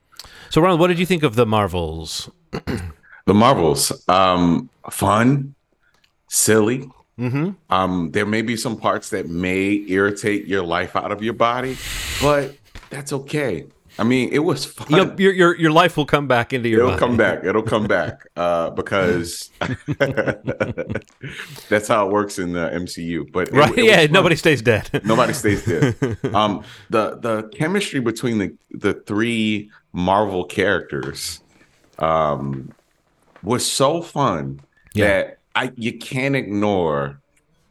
So, Ronald, what did you think of the Marvels? The Marvels, um, fun, silly. Mm-hmm. Um, there may be some parts that may irritate your life out of your body, but that's okay. I mean, it was fun. Your, your your your life will come back into your. Body. It'll body. come back. It'll come back uh, because that's how it works in the MCU. But it- Right? it yeah. fun. Nobody stays dead. Nobody stays dead. um, the the chemistry between the the three Marvel characters um, was so fun Yeah. that I you can't ignore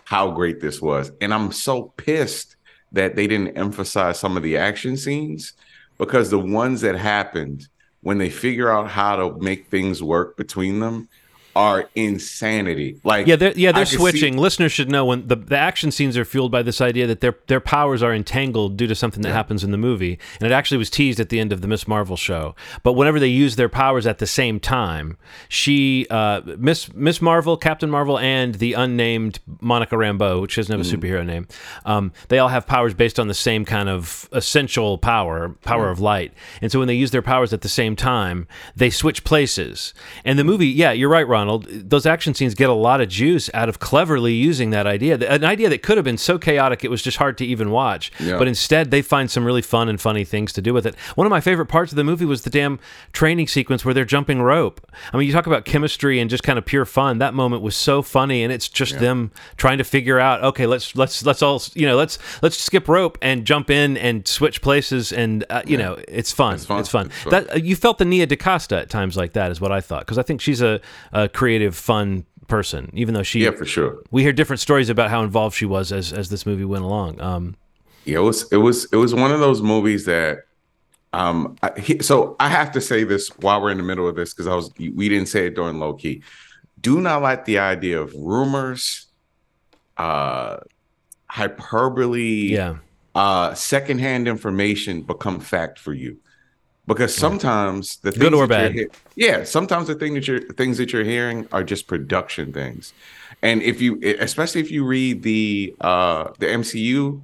how great this was, and I'm so pissed that they didn't emphasize some of the action scenes because the ones that happened when they figure out how to make things work between them are insanity. Like Yeah, they're, yeah, they're could see- switching. Listeners should know when the, the action scenes are fueled by this idea that their their powers are entangled due to something that happens in the movie, and it actually was teased at the end of the Miss Marvel show. But whenever they use their powers at the same time, she, uh, Miss Miss Marvel, Captain Marvel, and the unnamed Monica Rambeau, which doesn't have a superhero name, um, they all have powers based on the same kind of essential power, power of light. And so when they use their powers at the same time, they switch places. And the movie, yeah, you're right, Ronald. Those action scenes get a lot of juice out of cleverly using that idea. An idea that could have been so chaotic it was just hard to even watch. Yeah. But instead, they find some really fun and funny things to do with it. One of my favorite parts of the movie was the damn training sequence where they're jumping rope. I mean, you talk about chemistry and just kind of pure fun. That moment was so funny, and it's just them trying to figure out, okay, let's let's let's all you know, let's let's skip rope and jump in and switch places, and uh, you know, it's fun. It's fun. fun. It's fun. That uh, you felt the Nia DaCosta at times like that is what I thought because I think she's a, a creative, fun person, even though she. Yeah, for sure. We hear different stories about how involved she was as as this movie went along. Um, Yeah, it was it was it was one of those movies that um I, he, so I have to say this while we're in the middle of this because I was we didn't say it during Loki. Do not like the idea of rumors, uh hyperbole, yeah, uh secondhand information become fact for you. Because sometimes the Good things or that you're bad. he- yeah, sometimes the thing that you're things that you're hearing are just production things. And if you especially if you read the uh the MCU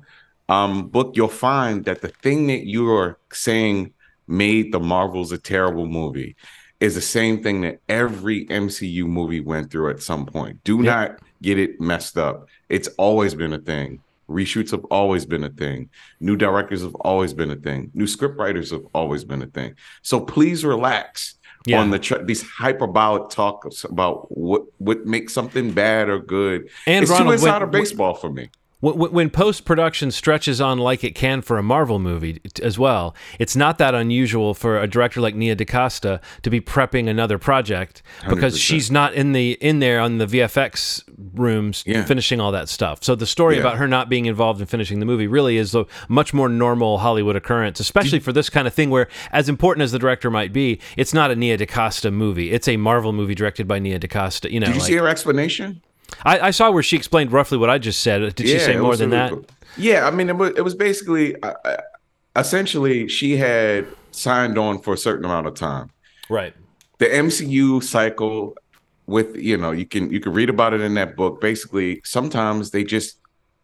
um book, you'll find that the thing that you are saying made the Marvels a terrible movie is the same thing that every MCU movie went through at some point. Do not get it messed up. It's always been a thing. Reshoots have always been a thing. New directors have always been a thing. New scriptwriters have always been a thing. So please relax Yeah. on the tr- these hyperbolic talks about what what makes something bad or good. And it's Ronald, too when- inside of baseball for me. When, when post production stretches on like it can for a Marvel movie as well, it's not that unusual for a director like Nia DaCosta to be prepping another project because 100%. she's not in the in there on the VFX rooms Yeah. finishing all that stuff. So the story Yeah. about her not being involved in finishing the movie really is a much more normal Hollywood occurrence, especially for this kind of thing where, as important as the director might be, it's not a Nia DaCosta movie. It's a Marvel movie directed by Nia DaCosta. You know, Did you like- see her explanation? I, I saw where she explained roughly what I just said. Did she say more than really that? cool. Yeah, I mean, it was it was basically, uh, essentially, she had signed on for a certain amount of time. Right. The MCU cycle, with you know, you can you can read about it in that book. Basically, sometimes they just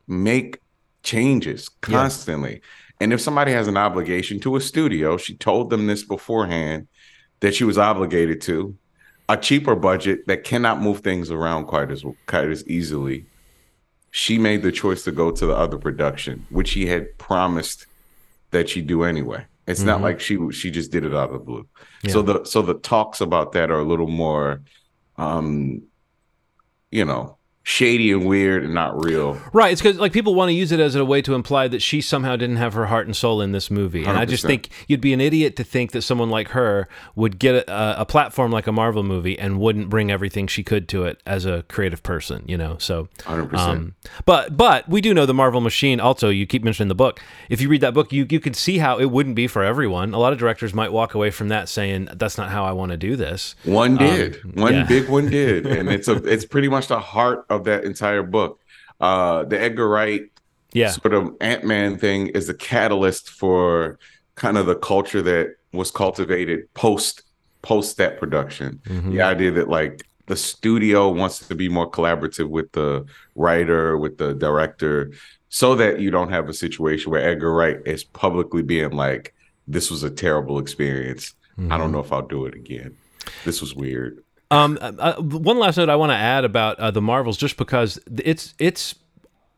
make changes constantly, and if somebody has an obligation to a studio, she told them this beforehand that she was obligated to a cheaper budget that cannot move things around quite as quite as easily she made the choice to go to the other production, which she had promised that she'd do anyway. It's not like she she just did it out of the blue. So the so the talks about that are a little more, um, you know, shady and weird and not real. Right. It's because like people want to use it as a way to imply that she somehow didn't have her heart and soul in this movie, and I just think you'd be an idiot to think that someone like her would get a, a platform like a Marvel movie and wouldn't bring everything she could to it as a creative person. You know. So. 100%. Um, but but we do know the Marvel machine. Also, you keep mentioning the book. If you read that book, you you could see how it wouldn't be for everyone. A lot of directors might walk away from that saying, "That's not how I want to do this." One did. One yeah. big one did, and it's a it's pretty much the heart of that entire book. Uh, the Edgar Wright Yeah. sort of Ant Man thing is the catalyst for kind of the culture that was cultivated post post that production. Mm-hmm. The idea that like the studio wants to be more collaborative with the writer, with the director, so that you don't have a situation where Edgar Wright is publicly being like, "This was a terrible experience. I Mm-hmm. don't know if I'll do it again. This was weird." Um, uh, uh, one last note I want to add about uh, the Marvels, just because it's it's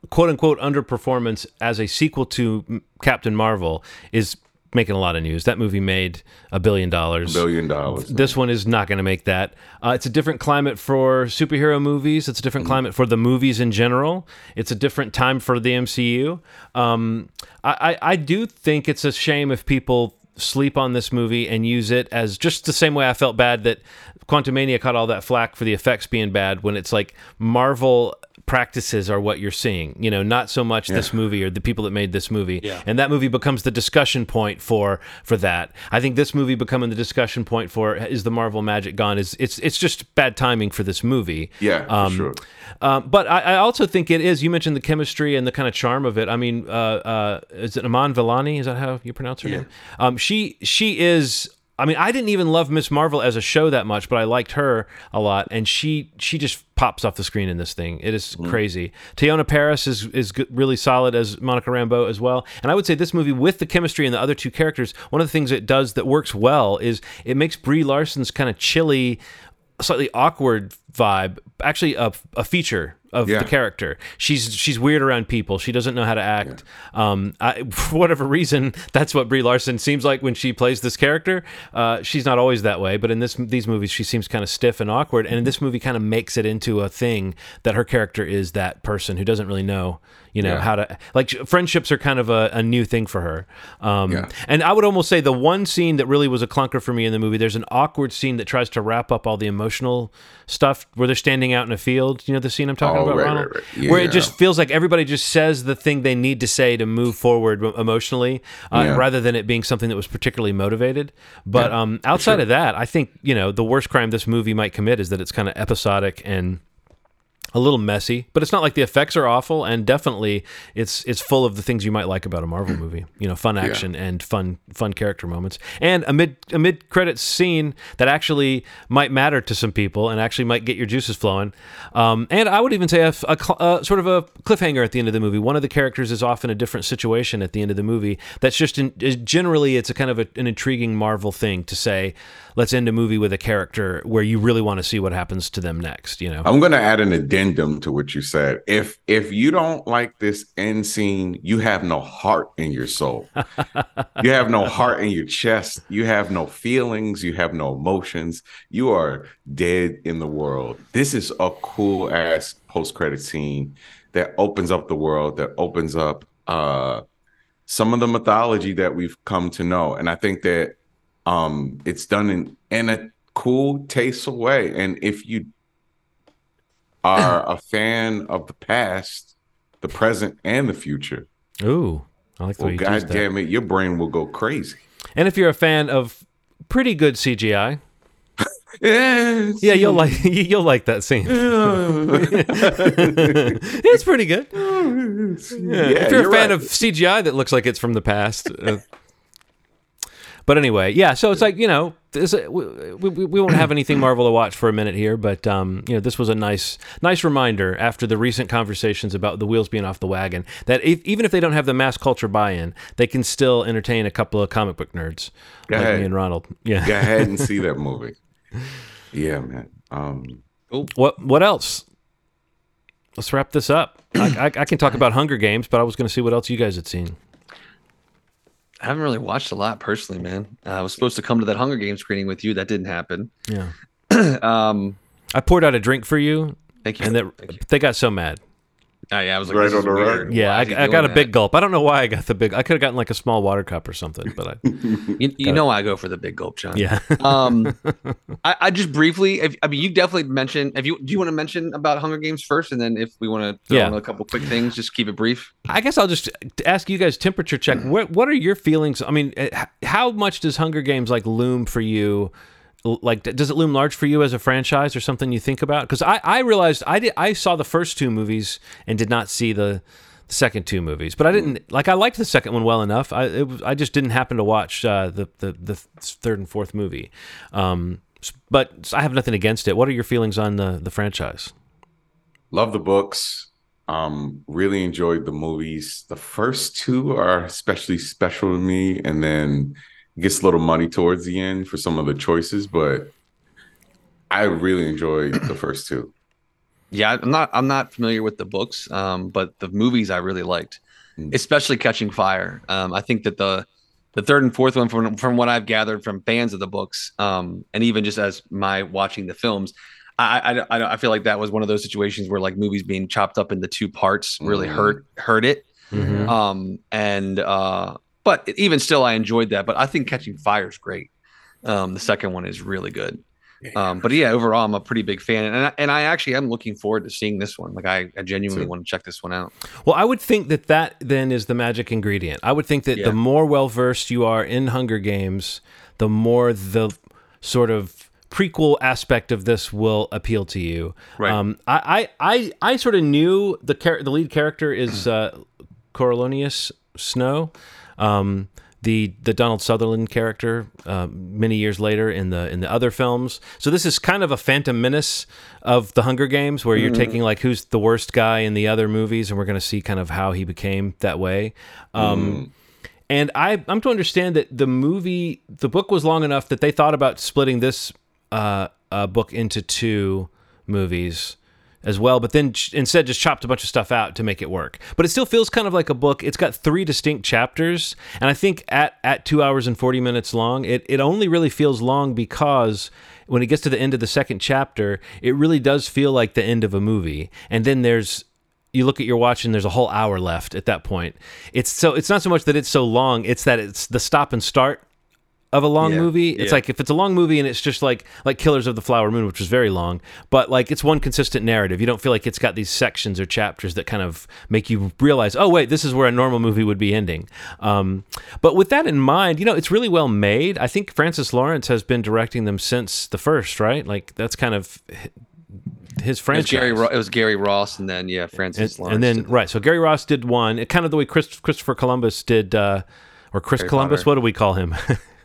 quote unquote underperformance as a sequel to Captain Marvel is making a lot of news. That movie made a billion dollars. Billion dollars. This one is not going to make that. Uh, it's a different climate for superhero movies. It's a different climate for the movies in general. It's a different time for the MCU. Um, I, I, I do think it's a shame if people sleep on this movie and use it as just the same way I felt bad that Quantumania caught all that flack for the effects being bad when it's like Marvel practices are what you're seeing, you know, not so much this movie or the people that made this movie. Yeah. And that movie becomes the discussion point for for that. I think this movie becoming the discussion point for is the Marvel magic gone is it's it's just bad timing for this movie. Yeah, for Um, sure. Um, but I, I also think it is. You mentioned the chemistry and the kind of charm of it. I mean, uh, uh, is it Aman Vellani? Is that how you pronounce her name? Um, she she is. I mean, I didn't even love Miss Marvel as a show that much, but I liked her a lot, and she she just pops off the screen in this thing. It is mm-hmm. crazy. Teyonah Parris is is good, really solid as Monica Rambeau as well, and I would say this movie with the chemistry and the other two characters, one of the things it does that works well is it makes Brie Larson's kind of chilly slightly awkward vibe actually a, a feature of Yeah. the character she's she's weird around people she doesn't know how to act um I, for whatever reason that's what brie larson seems like when she plays this character uh she's not always that way but in this these movies she seems kind of stiff and awkward and this movie kind of makes it into a thing that her character is that person who doesn't really know you know Yeah. how to like friendships are kind of a, a new thing for her um Yeah. and I would almost say the one scene that really was a clunker for me in the movie, there's an awkward scene that tries to wrap up all the emotional stuff where they're standing out in a field. You know the scene I'm talking Oh, about, right, Ronald? right, right. Where it just feels like everybody just says the thing they need to say to move forward emotionally, uh, Yeah. rather than it being something that was particularly motivated. But um, outside of that, I think, you know, the worst crime this movie might commit is that it's kind of episodic and a little messy, but it's not like the effects are awful, and definitely it's it's full of the things you might like about a Marvel movie. You know, fun action and fun fun character moments, and a mid a mid credits scene that actually might matter to some people and actually might get your juices flowing. Um, and I would even say a, a uh, sort of a cliffhanger at the end of the movie. One of the characters is off in a different situation at the end of the movie. That's just in, is generally it's a kind of a, an intriguing Marvel thing to say. Let's end a movie with a character where you really want to see what happens to them next. You know. I'm going to add an addendum to what you said. If if you don't like this end scene, you have no heart in your soul. you have no heart in your chest. You have no feelings. You have no emotions. You are dead in the world. This is a cool ass post credit scene that opens up the world. That opens up uh, some of the mythology that we've come to know, and I think that um, it's done in in a cool, tasteful way. And if you are a fan of the past, the present, and the future, Ooh, I like the well, way you God damn it, your brain will go crazy. And if you're a fan of pretty good CGI, Yeah, yeah, you'll like you'll like that scene. it's pretty good. yeah, if you're, a fan right. of CGI that looks like it's from the past. Uh, but anyway, yeah. So it's like you know, this, we, we, we won't have anything Marvel to watch for a minute here, but um, you know, this was a nice nice reminder after the recent conversations about the wheels being off the wagon that if, even if they don't have the mass culture buy-in, they can still entertain a couple of comic book nerds Go like ahead. me and Ronald. Yeah. go ahead and see that movie. Yeah, man. Um, What what else? Let's wrap this up. I, I, I can talk about Hunger Games, but I was going to see what else you guys had seen. I haven't really watched a lot personally, man. Uh, I was supposed to come to that Hunger Games screening with you. That didn't happen. Yeah. um, I poured out a drink for you, thank you. and that, Thank you. they got so mad. Oh, yeah, I was like, Right on the weird. rug. Yeah, I, I got a that? big gulp. I don't know why I got the big. I could have gotten like a small water cup or something, but I, You, you know I go for the big gulp, John. yeah. um I, I just briefly if, i mean you definitely mentioned if you do you want to mention about hunger games first and then if we want to throw Yeah. in a couple quick things just keep it brief I guess I'll just ask you guys temperature check. What what are your feelings? I mean, eh, how much does Hunger Games like loom for you? Like, does it loom large for you as a franchise or something you think about? Because I, I realized I did I saw the first two movies and did not see the second two movies, but I didn't like I liked the second one well enough. I it I just didn't happen to watch uh, the, the the third and fourth movie. Um, but I have nothing against it. What are your feelings on the the franchise? Love the books. Um, really enjoyed the movies. The first two are especially special to me, and then gets a little money towards the end for some of the choices, but I really enjoyed the first two. yeah i'm not i'm not familiar with the books um but the movies i really liked Mm. especially catching fire um i think that the the third and fourth one from from what i've gathered from fans of the books um and even just as my watching the films I, I, I I feel like that was one of those situations where like movies being chopped up into two parts really Mhm. hurt hurt it Mhm. um and uh but even still i enjoyed that but i think catching fire is great um the second one is really good um but yeah overall i'm a pretty big fan and I, and I actually am looking forward to seeing this one like i, I genuinely Too. want to check this one out Well, I would think that that then is the magic ingredient. I would think that Yeah. the more well versed you are in Hunger Games, the more the sort of prequel aspect of this will appeal to you. Right. Um, I, I, I, I sort of knew the char- the lead character is uh, Coriolanus Snow. Um, the the Donald Sutherland character uh, many years later in the in the other films. So this is kind of a Phantom Menace of the Hunger Games, where you're taking like who's the worst guy in the other movies, and we're going to see kind of how he became that way. Um, And I I'm to understand that the movie the book was long enough that they thought about splitting this uh, uh, book into two movies as well, but then instead just chopped a bunch of stuff out to make it work. But it still feels kind of like a book. It's got three distinct chapters, and I think at at two hours and forty minutes long, it it only really feels long because when it gets to the end of the second chapter, it really does feel like the end of a movie. And then there's you look at your watch and there's a whole hour left at that point. It's so it's not so much that it's so long, it's that it's the stop and start of a long Yeah, movie. It's yeah. like if it's a long movie and it's just like like Killers of the Flower Moon, which was very long, but like it's one consistent narrative. You don't feel like it's got these sections or chapters that kind of make you realize, oh wait, this is where a normal movie would be ending. Um, but with that in mind, you know, it's really well made. I think Francis Lawrence has been directing them since the first, right? Like that's kind of hi- his it was franchise. gary it was gary ross and then yeah francis and, Lawrence and then right so gary ross did one it kind of the way Chris, christopher columbus did uh or chris Harry columbus Potter. what do we call him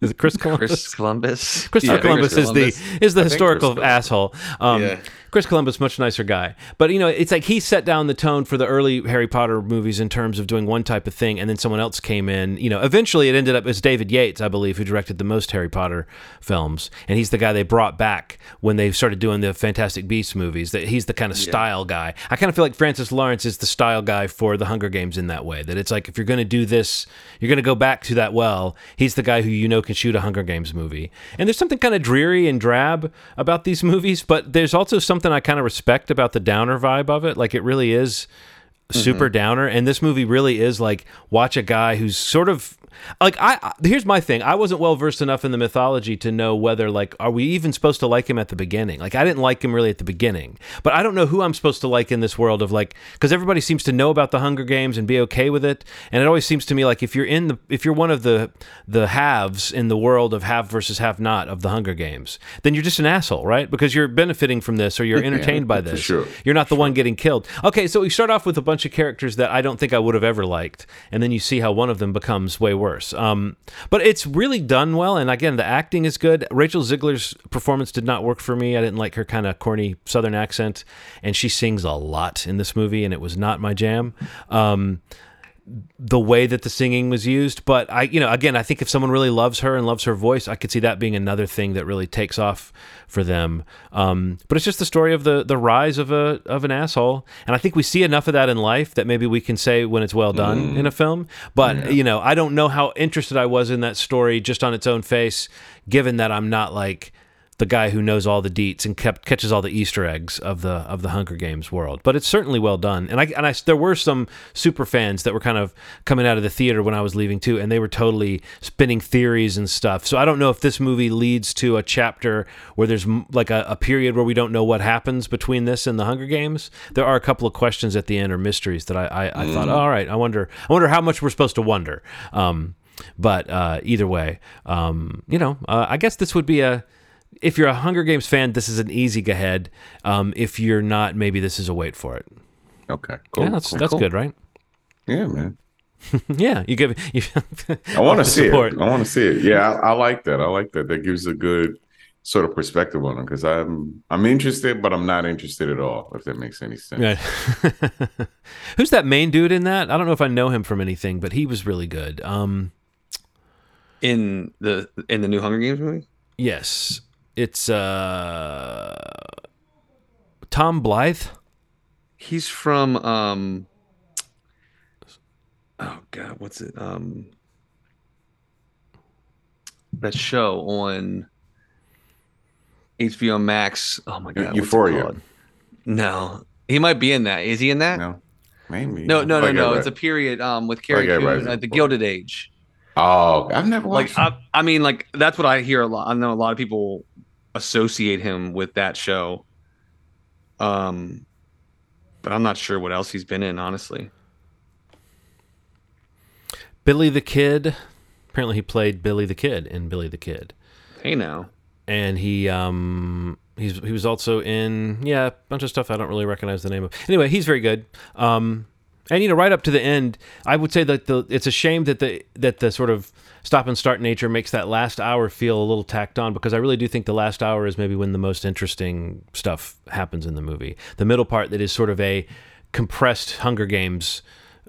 is it chris columbus chris columbus Christopher Yeah, Columbus Chris is the is the I historical asshole. Um, Yeah. Chris Columbus, much nicer guy, but you know, it's like he set down the tone for the early Harry Potter movies in terms of doing one type of thing, and then someone else came in. You know, eventually it ended up as David Yates, I believe, who directed the most Harry Potter films, and he's the guy they brought back when they started doing the Fantastic Beasts movies. That he's the kind of style guy. I kind of feel like Francis Lawrence is the style guy for the Hunger Games in that way. That it's like if you're going to do this, you're going to go back to that well. He's the guy who you know can shoot a Hunger Games movie. And there's something kind of dreary and drab about these movies, but there's also something I kind of respect about the downer vibe of it. Like it really is super mm-hmm. downer and this movie really is like watch a guy who's sort of like I here's my thing. I wasn't well versed enough in the mythology to know whether like are we even supposed to like him at the beginning? Like I didn't like him really at the beginning. But I don't know who I'm supposed to like in this world of like cuz everybody seems to know about the Hunger Games and be okay with it. And it always seems to me like if you're in the if you're one of the the haves in the world of have versus have not of the Hunger Games, then you're just an asshole, right? Because you're benefiting from this or you're entertained by this. sure. You're not the one getting killed. Okay, so we start off with a bunch of characters that I don't think I would have ever liked, and then you see how one of them becomes way worse. Um, but it's really done well, and again, the acting is good. Rachel Zegler's performance did not work for me. I didn't like her kind of corny Southern accent, and she sings a lot in this movie, and it was not my jam. Um, the way that the singing was used. But I, you know, again, I think if someone really loves her and loves her voice, I could see that being another thing that really takes off for them. Um, but it's just the story of the the rise of a of an asshole, and I think we see enough of that in life that maybe we can say when it's well done Mm. in a film. But you know, I don't know how interested I was in that story just on its own face, given that I'm not like the guy who knows all the deets and kept catches all the Easter eggs of the of the Hunger Games world. But it's certainly well done. And I and I there were some super fans that were kind of coming out of the theater when I was leaving too, and they were totally spinning theories and stuff. So I don't know if this movie leads to a chapter where there's like a, a period where we don't know what happens between this and the Hunger Games. There are a couple of questions at the end or mysteries that I I, I thought, all right, I wonder I wonder how much we're supposed to wonder. Um, but uh, either way, um, you know, uh, I guess this would be a if you're a Hunger Games fan, this is an easy go ahead. Um, if you're not, maybe this is a wait for it. Okay, cool. yeah, that's cool, that's cool. good, right? Yeah, man. yeah, you give you. I want to see support. it. I want to see it. Yeah, I, I like that. I like that. That gives a good sort of perspective on it because I'm I'm interested, but I'm not interested at all. If that makes any sense. Right. Who's that main dude in that? I don't know if I know him from anything, but he was really good. Um, in the in the new Hunger Games movie. yes, it's uh, Tom Blyth. He's from um oh god, what's it? Um that show on HBO Max. Oh my god, what's Euphoria. No. He might be in that. Is he in that? No, No, maybe. no, no, no. I no. right. It's a period um with Carrie get right. Coon at the Gilded Age. Oh, I've never watched. Like I, I mean, like that's what I hear a lot. I know a lot of people associate him with that show. Um, but I'm not sure what else he's been in, honestly. Billy the Kid. Apparently, he played Billy the Kid in Billy the Kid. Hey, now. and he um he's he was also in yeah a bunch of stuff I don't really recognize the name of. Anyway, he's very good. Um, and you know, right up to the end, I would say that the it's a shame that the that the sort of stop and start nature makes that last hour feel a little tacked on because I really do think the last hour is maybe when the most interesting stuff happens in the movie. The middle part that is sort of a compressed Hunger Games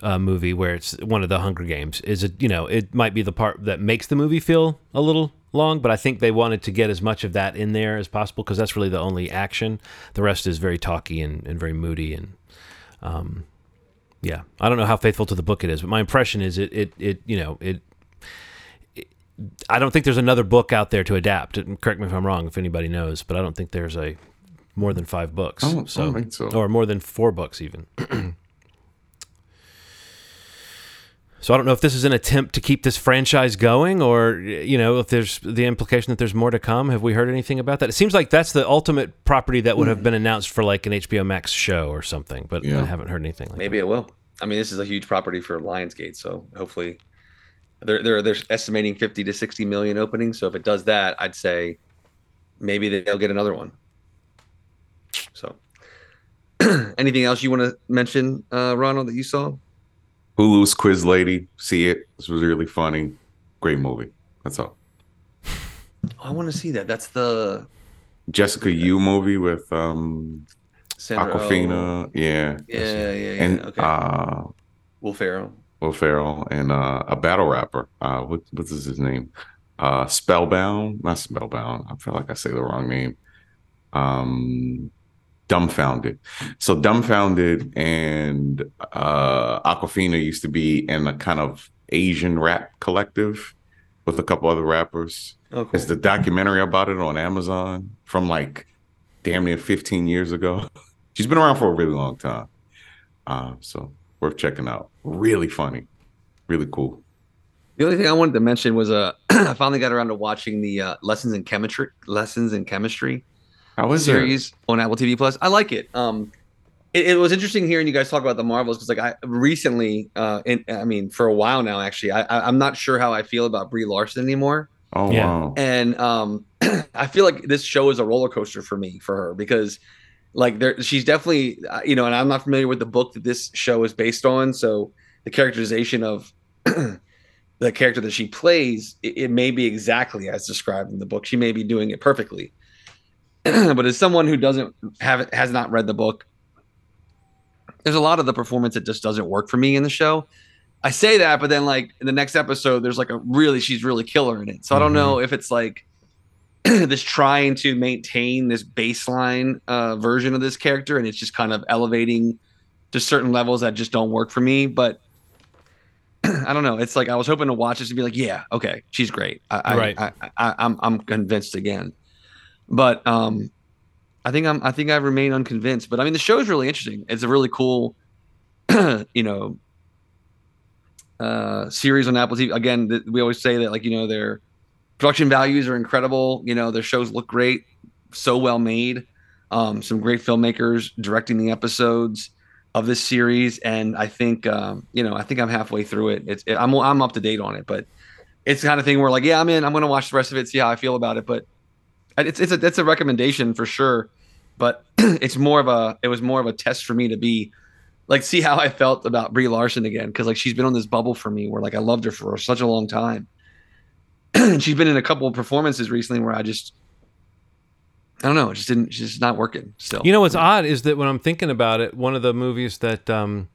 uh, movie where it's one of the Hunger Games is a you know it might be the part that makes the movie feel a little long, but I think they wanted to get as much of that in there as possible because that's really the only action. The rest is very talky and, and very moody and um, yeah. I don't know how faithful to the book it is, but my impression is it it it you know it. It I don't think there's another book out there to adapt. And correct me if I'm wrong, if anybody knows, but I don't think there's a more than five books. I don't- I don't think so. or more than four books even. So I don't know if this is an attempt to keep this franchise going, or you know, if there's the implication that there's more to come. Have we heard anything about that? It seems like that's the ultimate property that would have been announced for like an HBO Max show or something, but I haven't heard anything. Like Maybe it will. I mean, this is a huge property for Lionsgate, so hopefully, they're they're they're estimating 50 to 60 million openings. So if it does that, I'd say maybe they'll get another one. So, anything else you want to mention, uh, Ronald, that you saw? Hulu's Quiz Lady. See it. This was really funny. Great movie. That's all. Oh, I want to see that. That's the Jessica Yu movie with um Sandra Oh. Awkwafina. Yeah. Yeah, yeah, yeah. And okay. uh Will Ferrell. Will Ferrell and uh, a battle rapper. Uh, what what is his name? Uh, Spellbound, not Spellbound. I feel like I say the wrong name. Um, Dumbfoundead. So Dumbfoundead and uh, Awkwafina used to be in a kind of Asian rap collective with a couple other rappers. Oh, cool. There's the documentary about it on Amazon from like damn near 15 years ago. She's been around for a really long time. Uh, so worth checking out. Really funny. Really cool. The only thing I wanted to mention was uh, I finally got around to watching the uh, lessons in chemistry lessons in chemistry How is it? series on Apple TV Plus. I like it. Um, it, it was interesting hearing you guys talk about the Marvels because, like, I recently, uh, in, I mean, for a while now, actually, I, I, I'm not sure how I feel about Brie Larson anymore, Oh Yeah. wow. and um, I feel like this show is a roller coaster for me for her because, like, there she's definitely, uh, you know, and I'm not familiar with the book that this show is based on, so the characterization of the character that she plays, it, it may be exactly as described in the book. She may be doing it perfectly. but as someone who doesn't have has not read the book, there's a lot of the performance that just doesn't work for me in the show. I say that, but then like in the next episode, there's like a really she's really killer in it. So I don't know if it's like this trying to maintain this baseline uh, version of this character, and it's just kind of elevating to certain levels that just don't work for me. But I don't know. It's like I was hoping to watch this and be like, yeah, okay, she's great. I, I, Right. I, I, I'm I'm convinced again. But um, I think I'm I think I remain unconvinced. But I mean, the show is really interesting. It's a really cool, you know, uh, series on Apple TV. Again, th- we always say that like you know their production values are incredible. You know, their shows look great, so well made. Um, some great filmmakers directing the episodes of this series, and I think um, you know I think I'm halfway through it. It's it, I'm I'm up to date on it, but it's the kind of thing where like yeah I'm in. I'm gonna watch the rest of it, see how I feel about it. But it's it's a that's a recommendation for sure. But it's more of a it was more of a test for me to be like see how I felt about Brie Larson again because like she's been on this bubble for me where like I loved her for such a long time. she's been in a couple of performances recently where I just I don't know, it just didn't she's just not working still. You know what's odd is that when I'm thinking about it, one of the movies that um,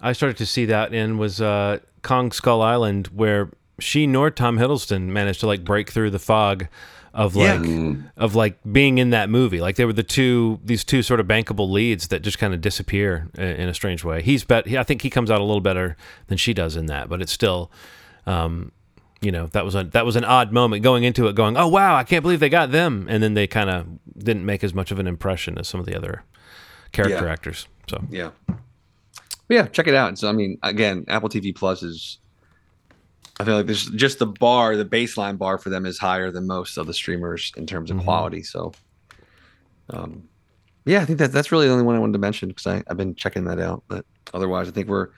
I started to see that in was uh, Kong Skull Island, where she nor Tom Hiddleston managed to like break through the fog of Yeah. like of like being in that movie. Like they were the two these two sort of bankable leads that just kind of disappear in a strange way. He's bet I think he comes out a little better than she does in that, but it's still. Um, you know that was a that was an odd moment going into it, going, "Oh wow, I can't believe they got them," and then they kind of didn't make as much of an impression as some of the other character Yeah. actors. So Yeah. But yeah, check it out. So I mean, again, Apple TV Plus is I feel like there's just the bar, the baseline bar for them is higher than most of the streamers in terms of Mhm. quality. So um yeah, I think that that's really the only one I wanted to mention because I've been checking that out. But otherwise I think we're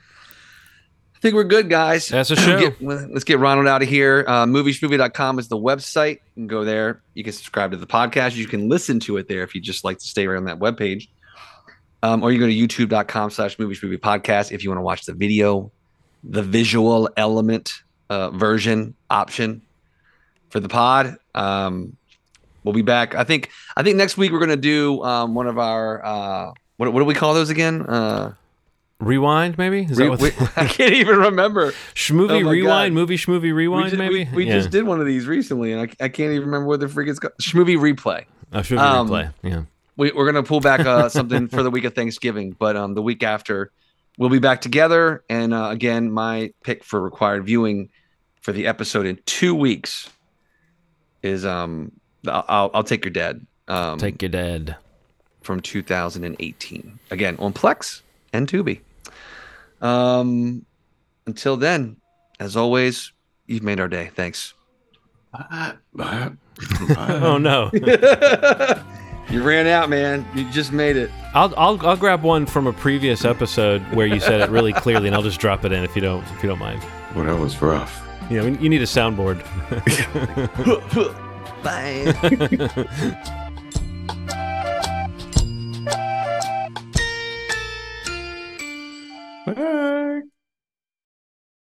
think we're good, guys. That's a show. Get- let's get Ronald out of here. Uh, movieschmovie.com is the website. You can go there. You can subscribe to the podcast. You can listen to it there if you just like to stay right on that webpage. Um, or you go to youtube.com slash movie schmovie podcast if you want to watch the video, the visual element uh, version option for the pod. Um, we'll be back. I think I think next week we're gonna do um, one of our uh, what, what do we call those again? Uh, rewind, maybe is re- that what we- I can't even remember. Schmovie Oh rewind, God. movie schmovie rewind, we just, maybe we, we yeah. just did one of these recently, and I, I can't even remember what the freak it's called. Schmovie replay. Oh, um, replay. Yeah, We, we're gonna pull back uh, something for the week of Thanksgiving, but um, the week after we'll be back together. And uh, again, my pick for required viewing for the episode in two weeks is um, I'll, I'll, I'll take your dead. Um, take your dead. from 2018. Again, on Plex and Tubi. Um, until then, as always, you've made our day. Thanks. Bye. Bye. Oh no, you ran out, man. You just made it. I'll, I'll I'll grab one from a previous episode where you said it really clearly, and I'll just drop it in if you don't if you don't mind. Well, that was rough. You know, you need a soundboard. Bye.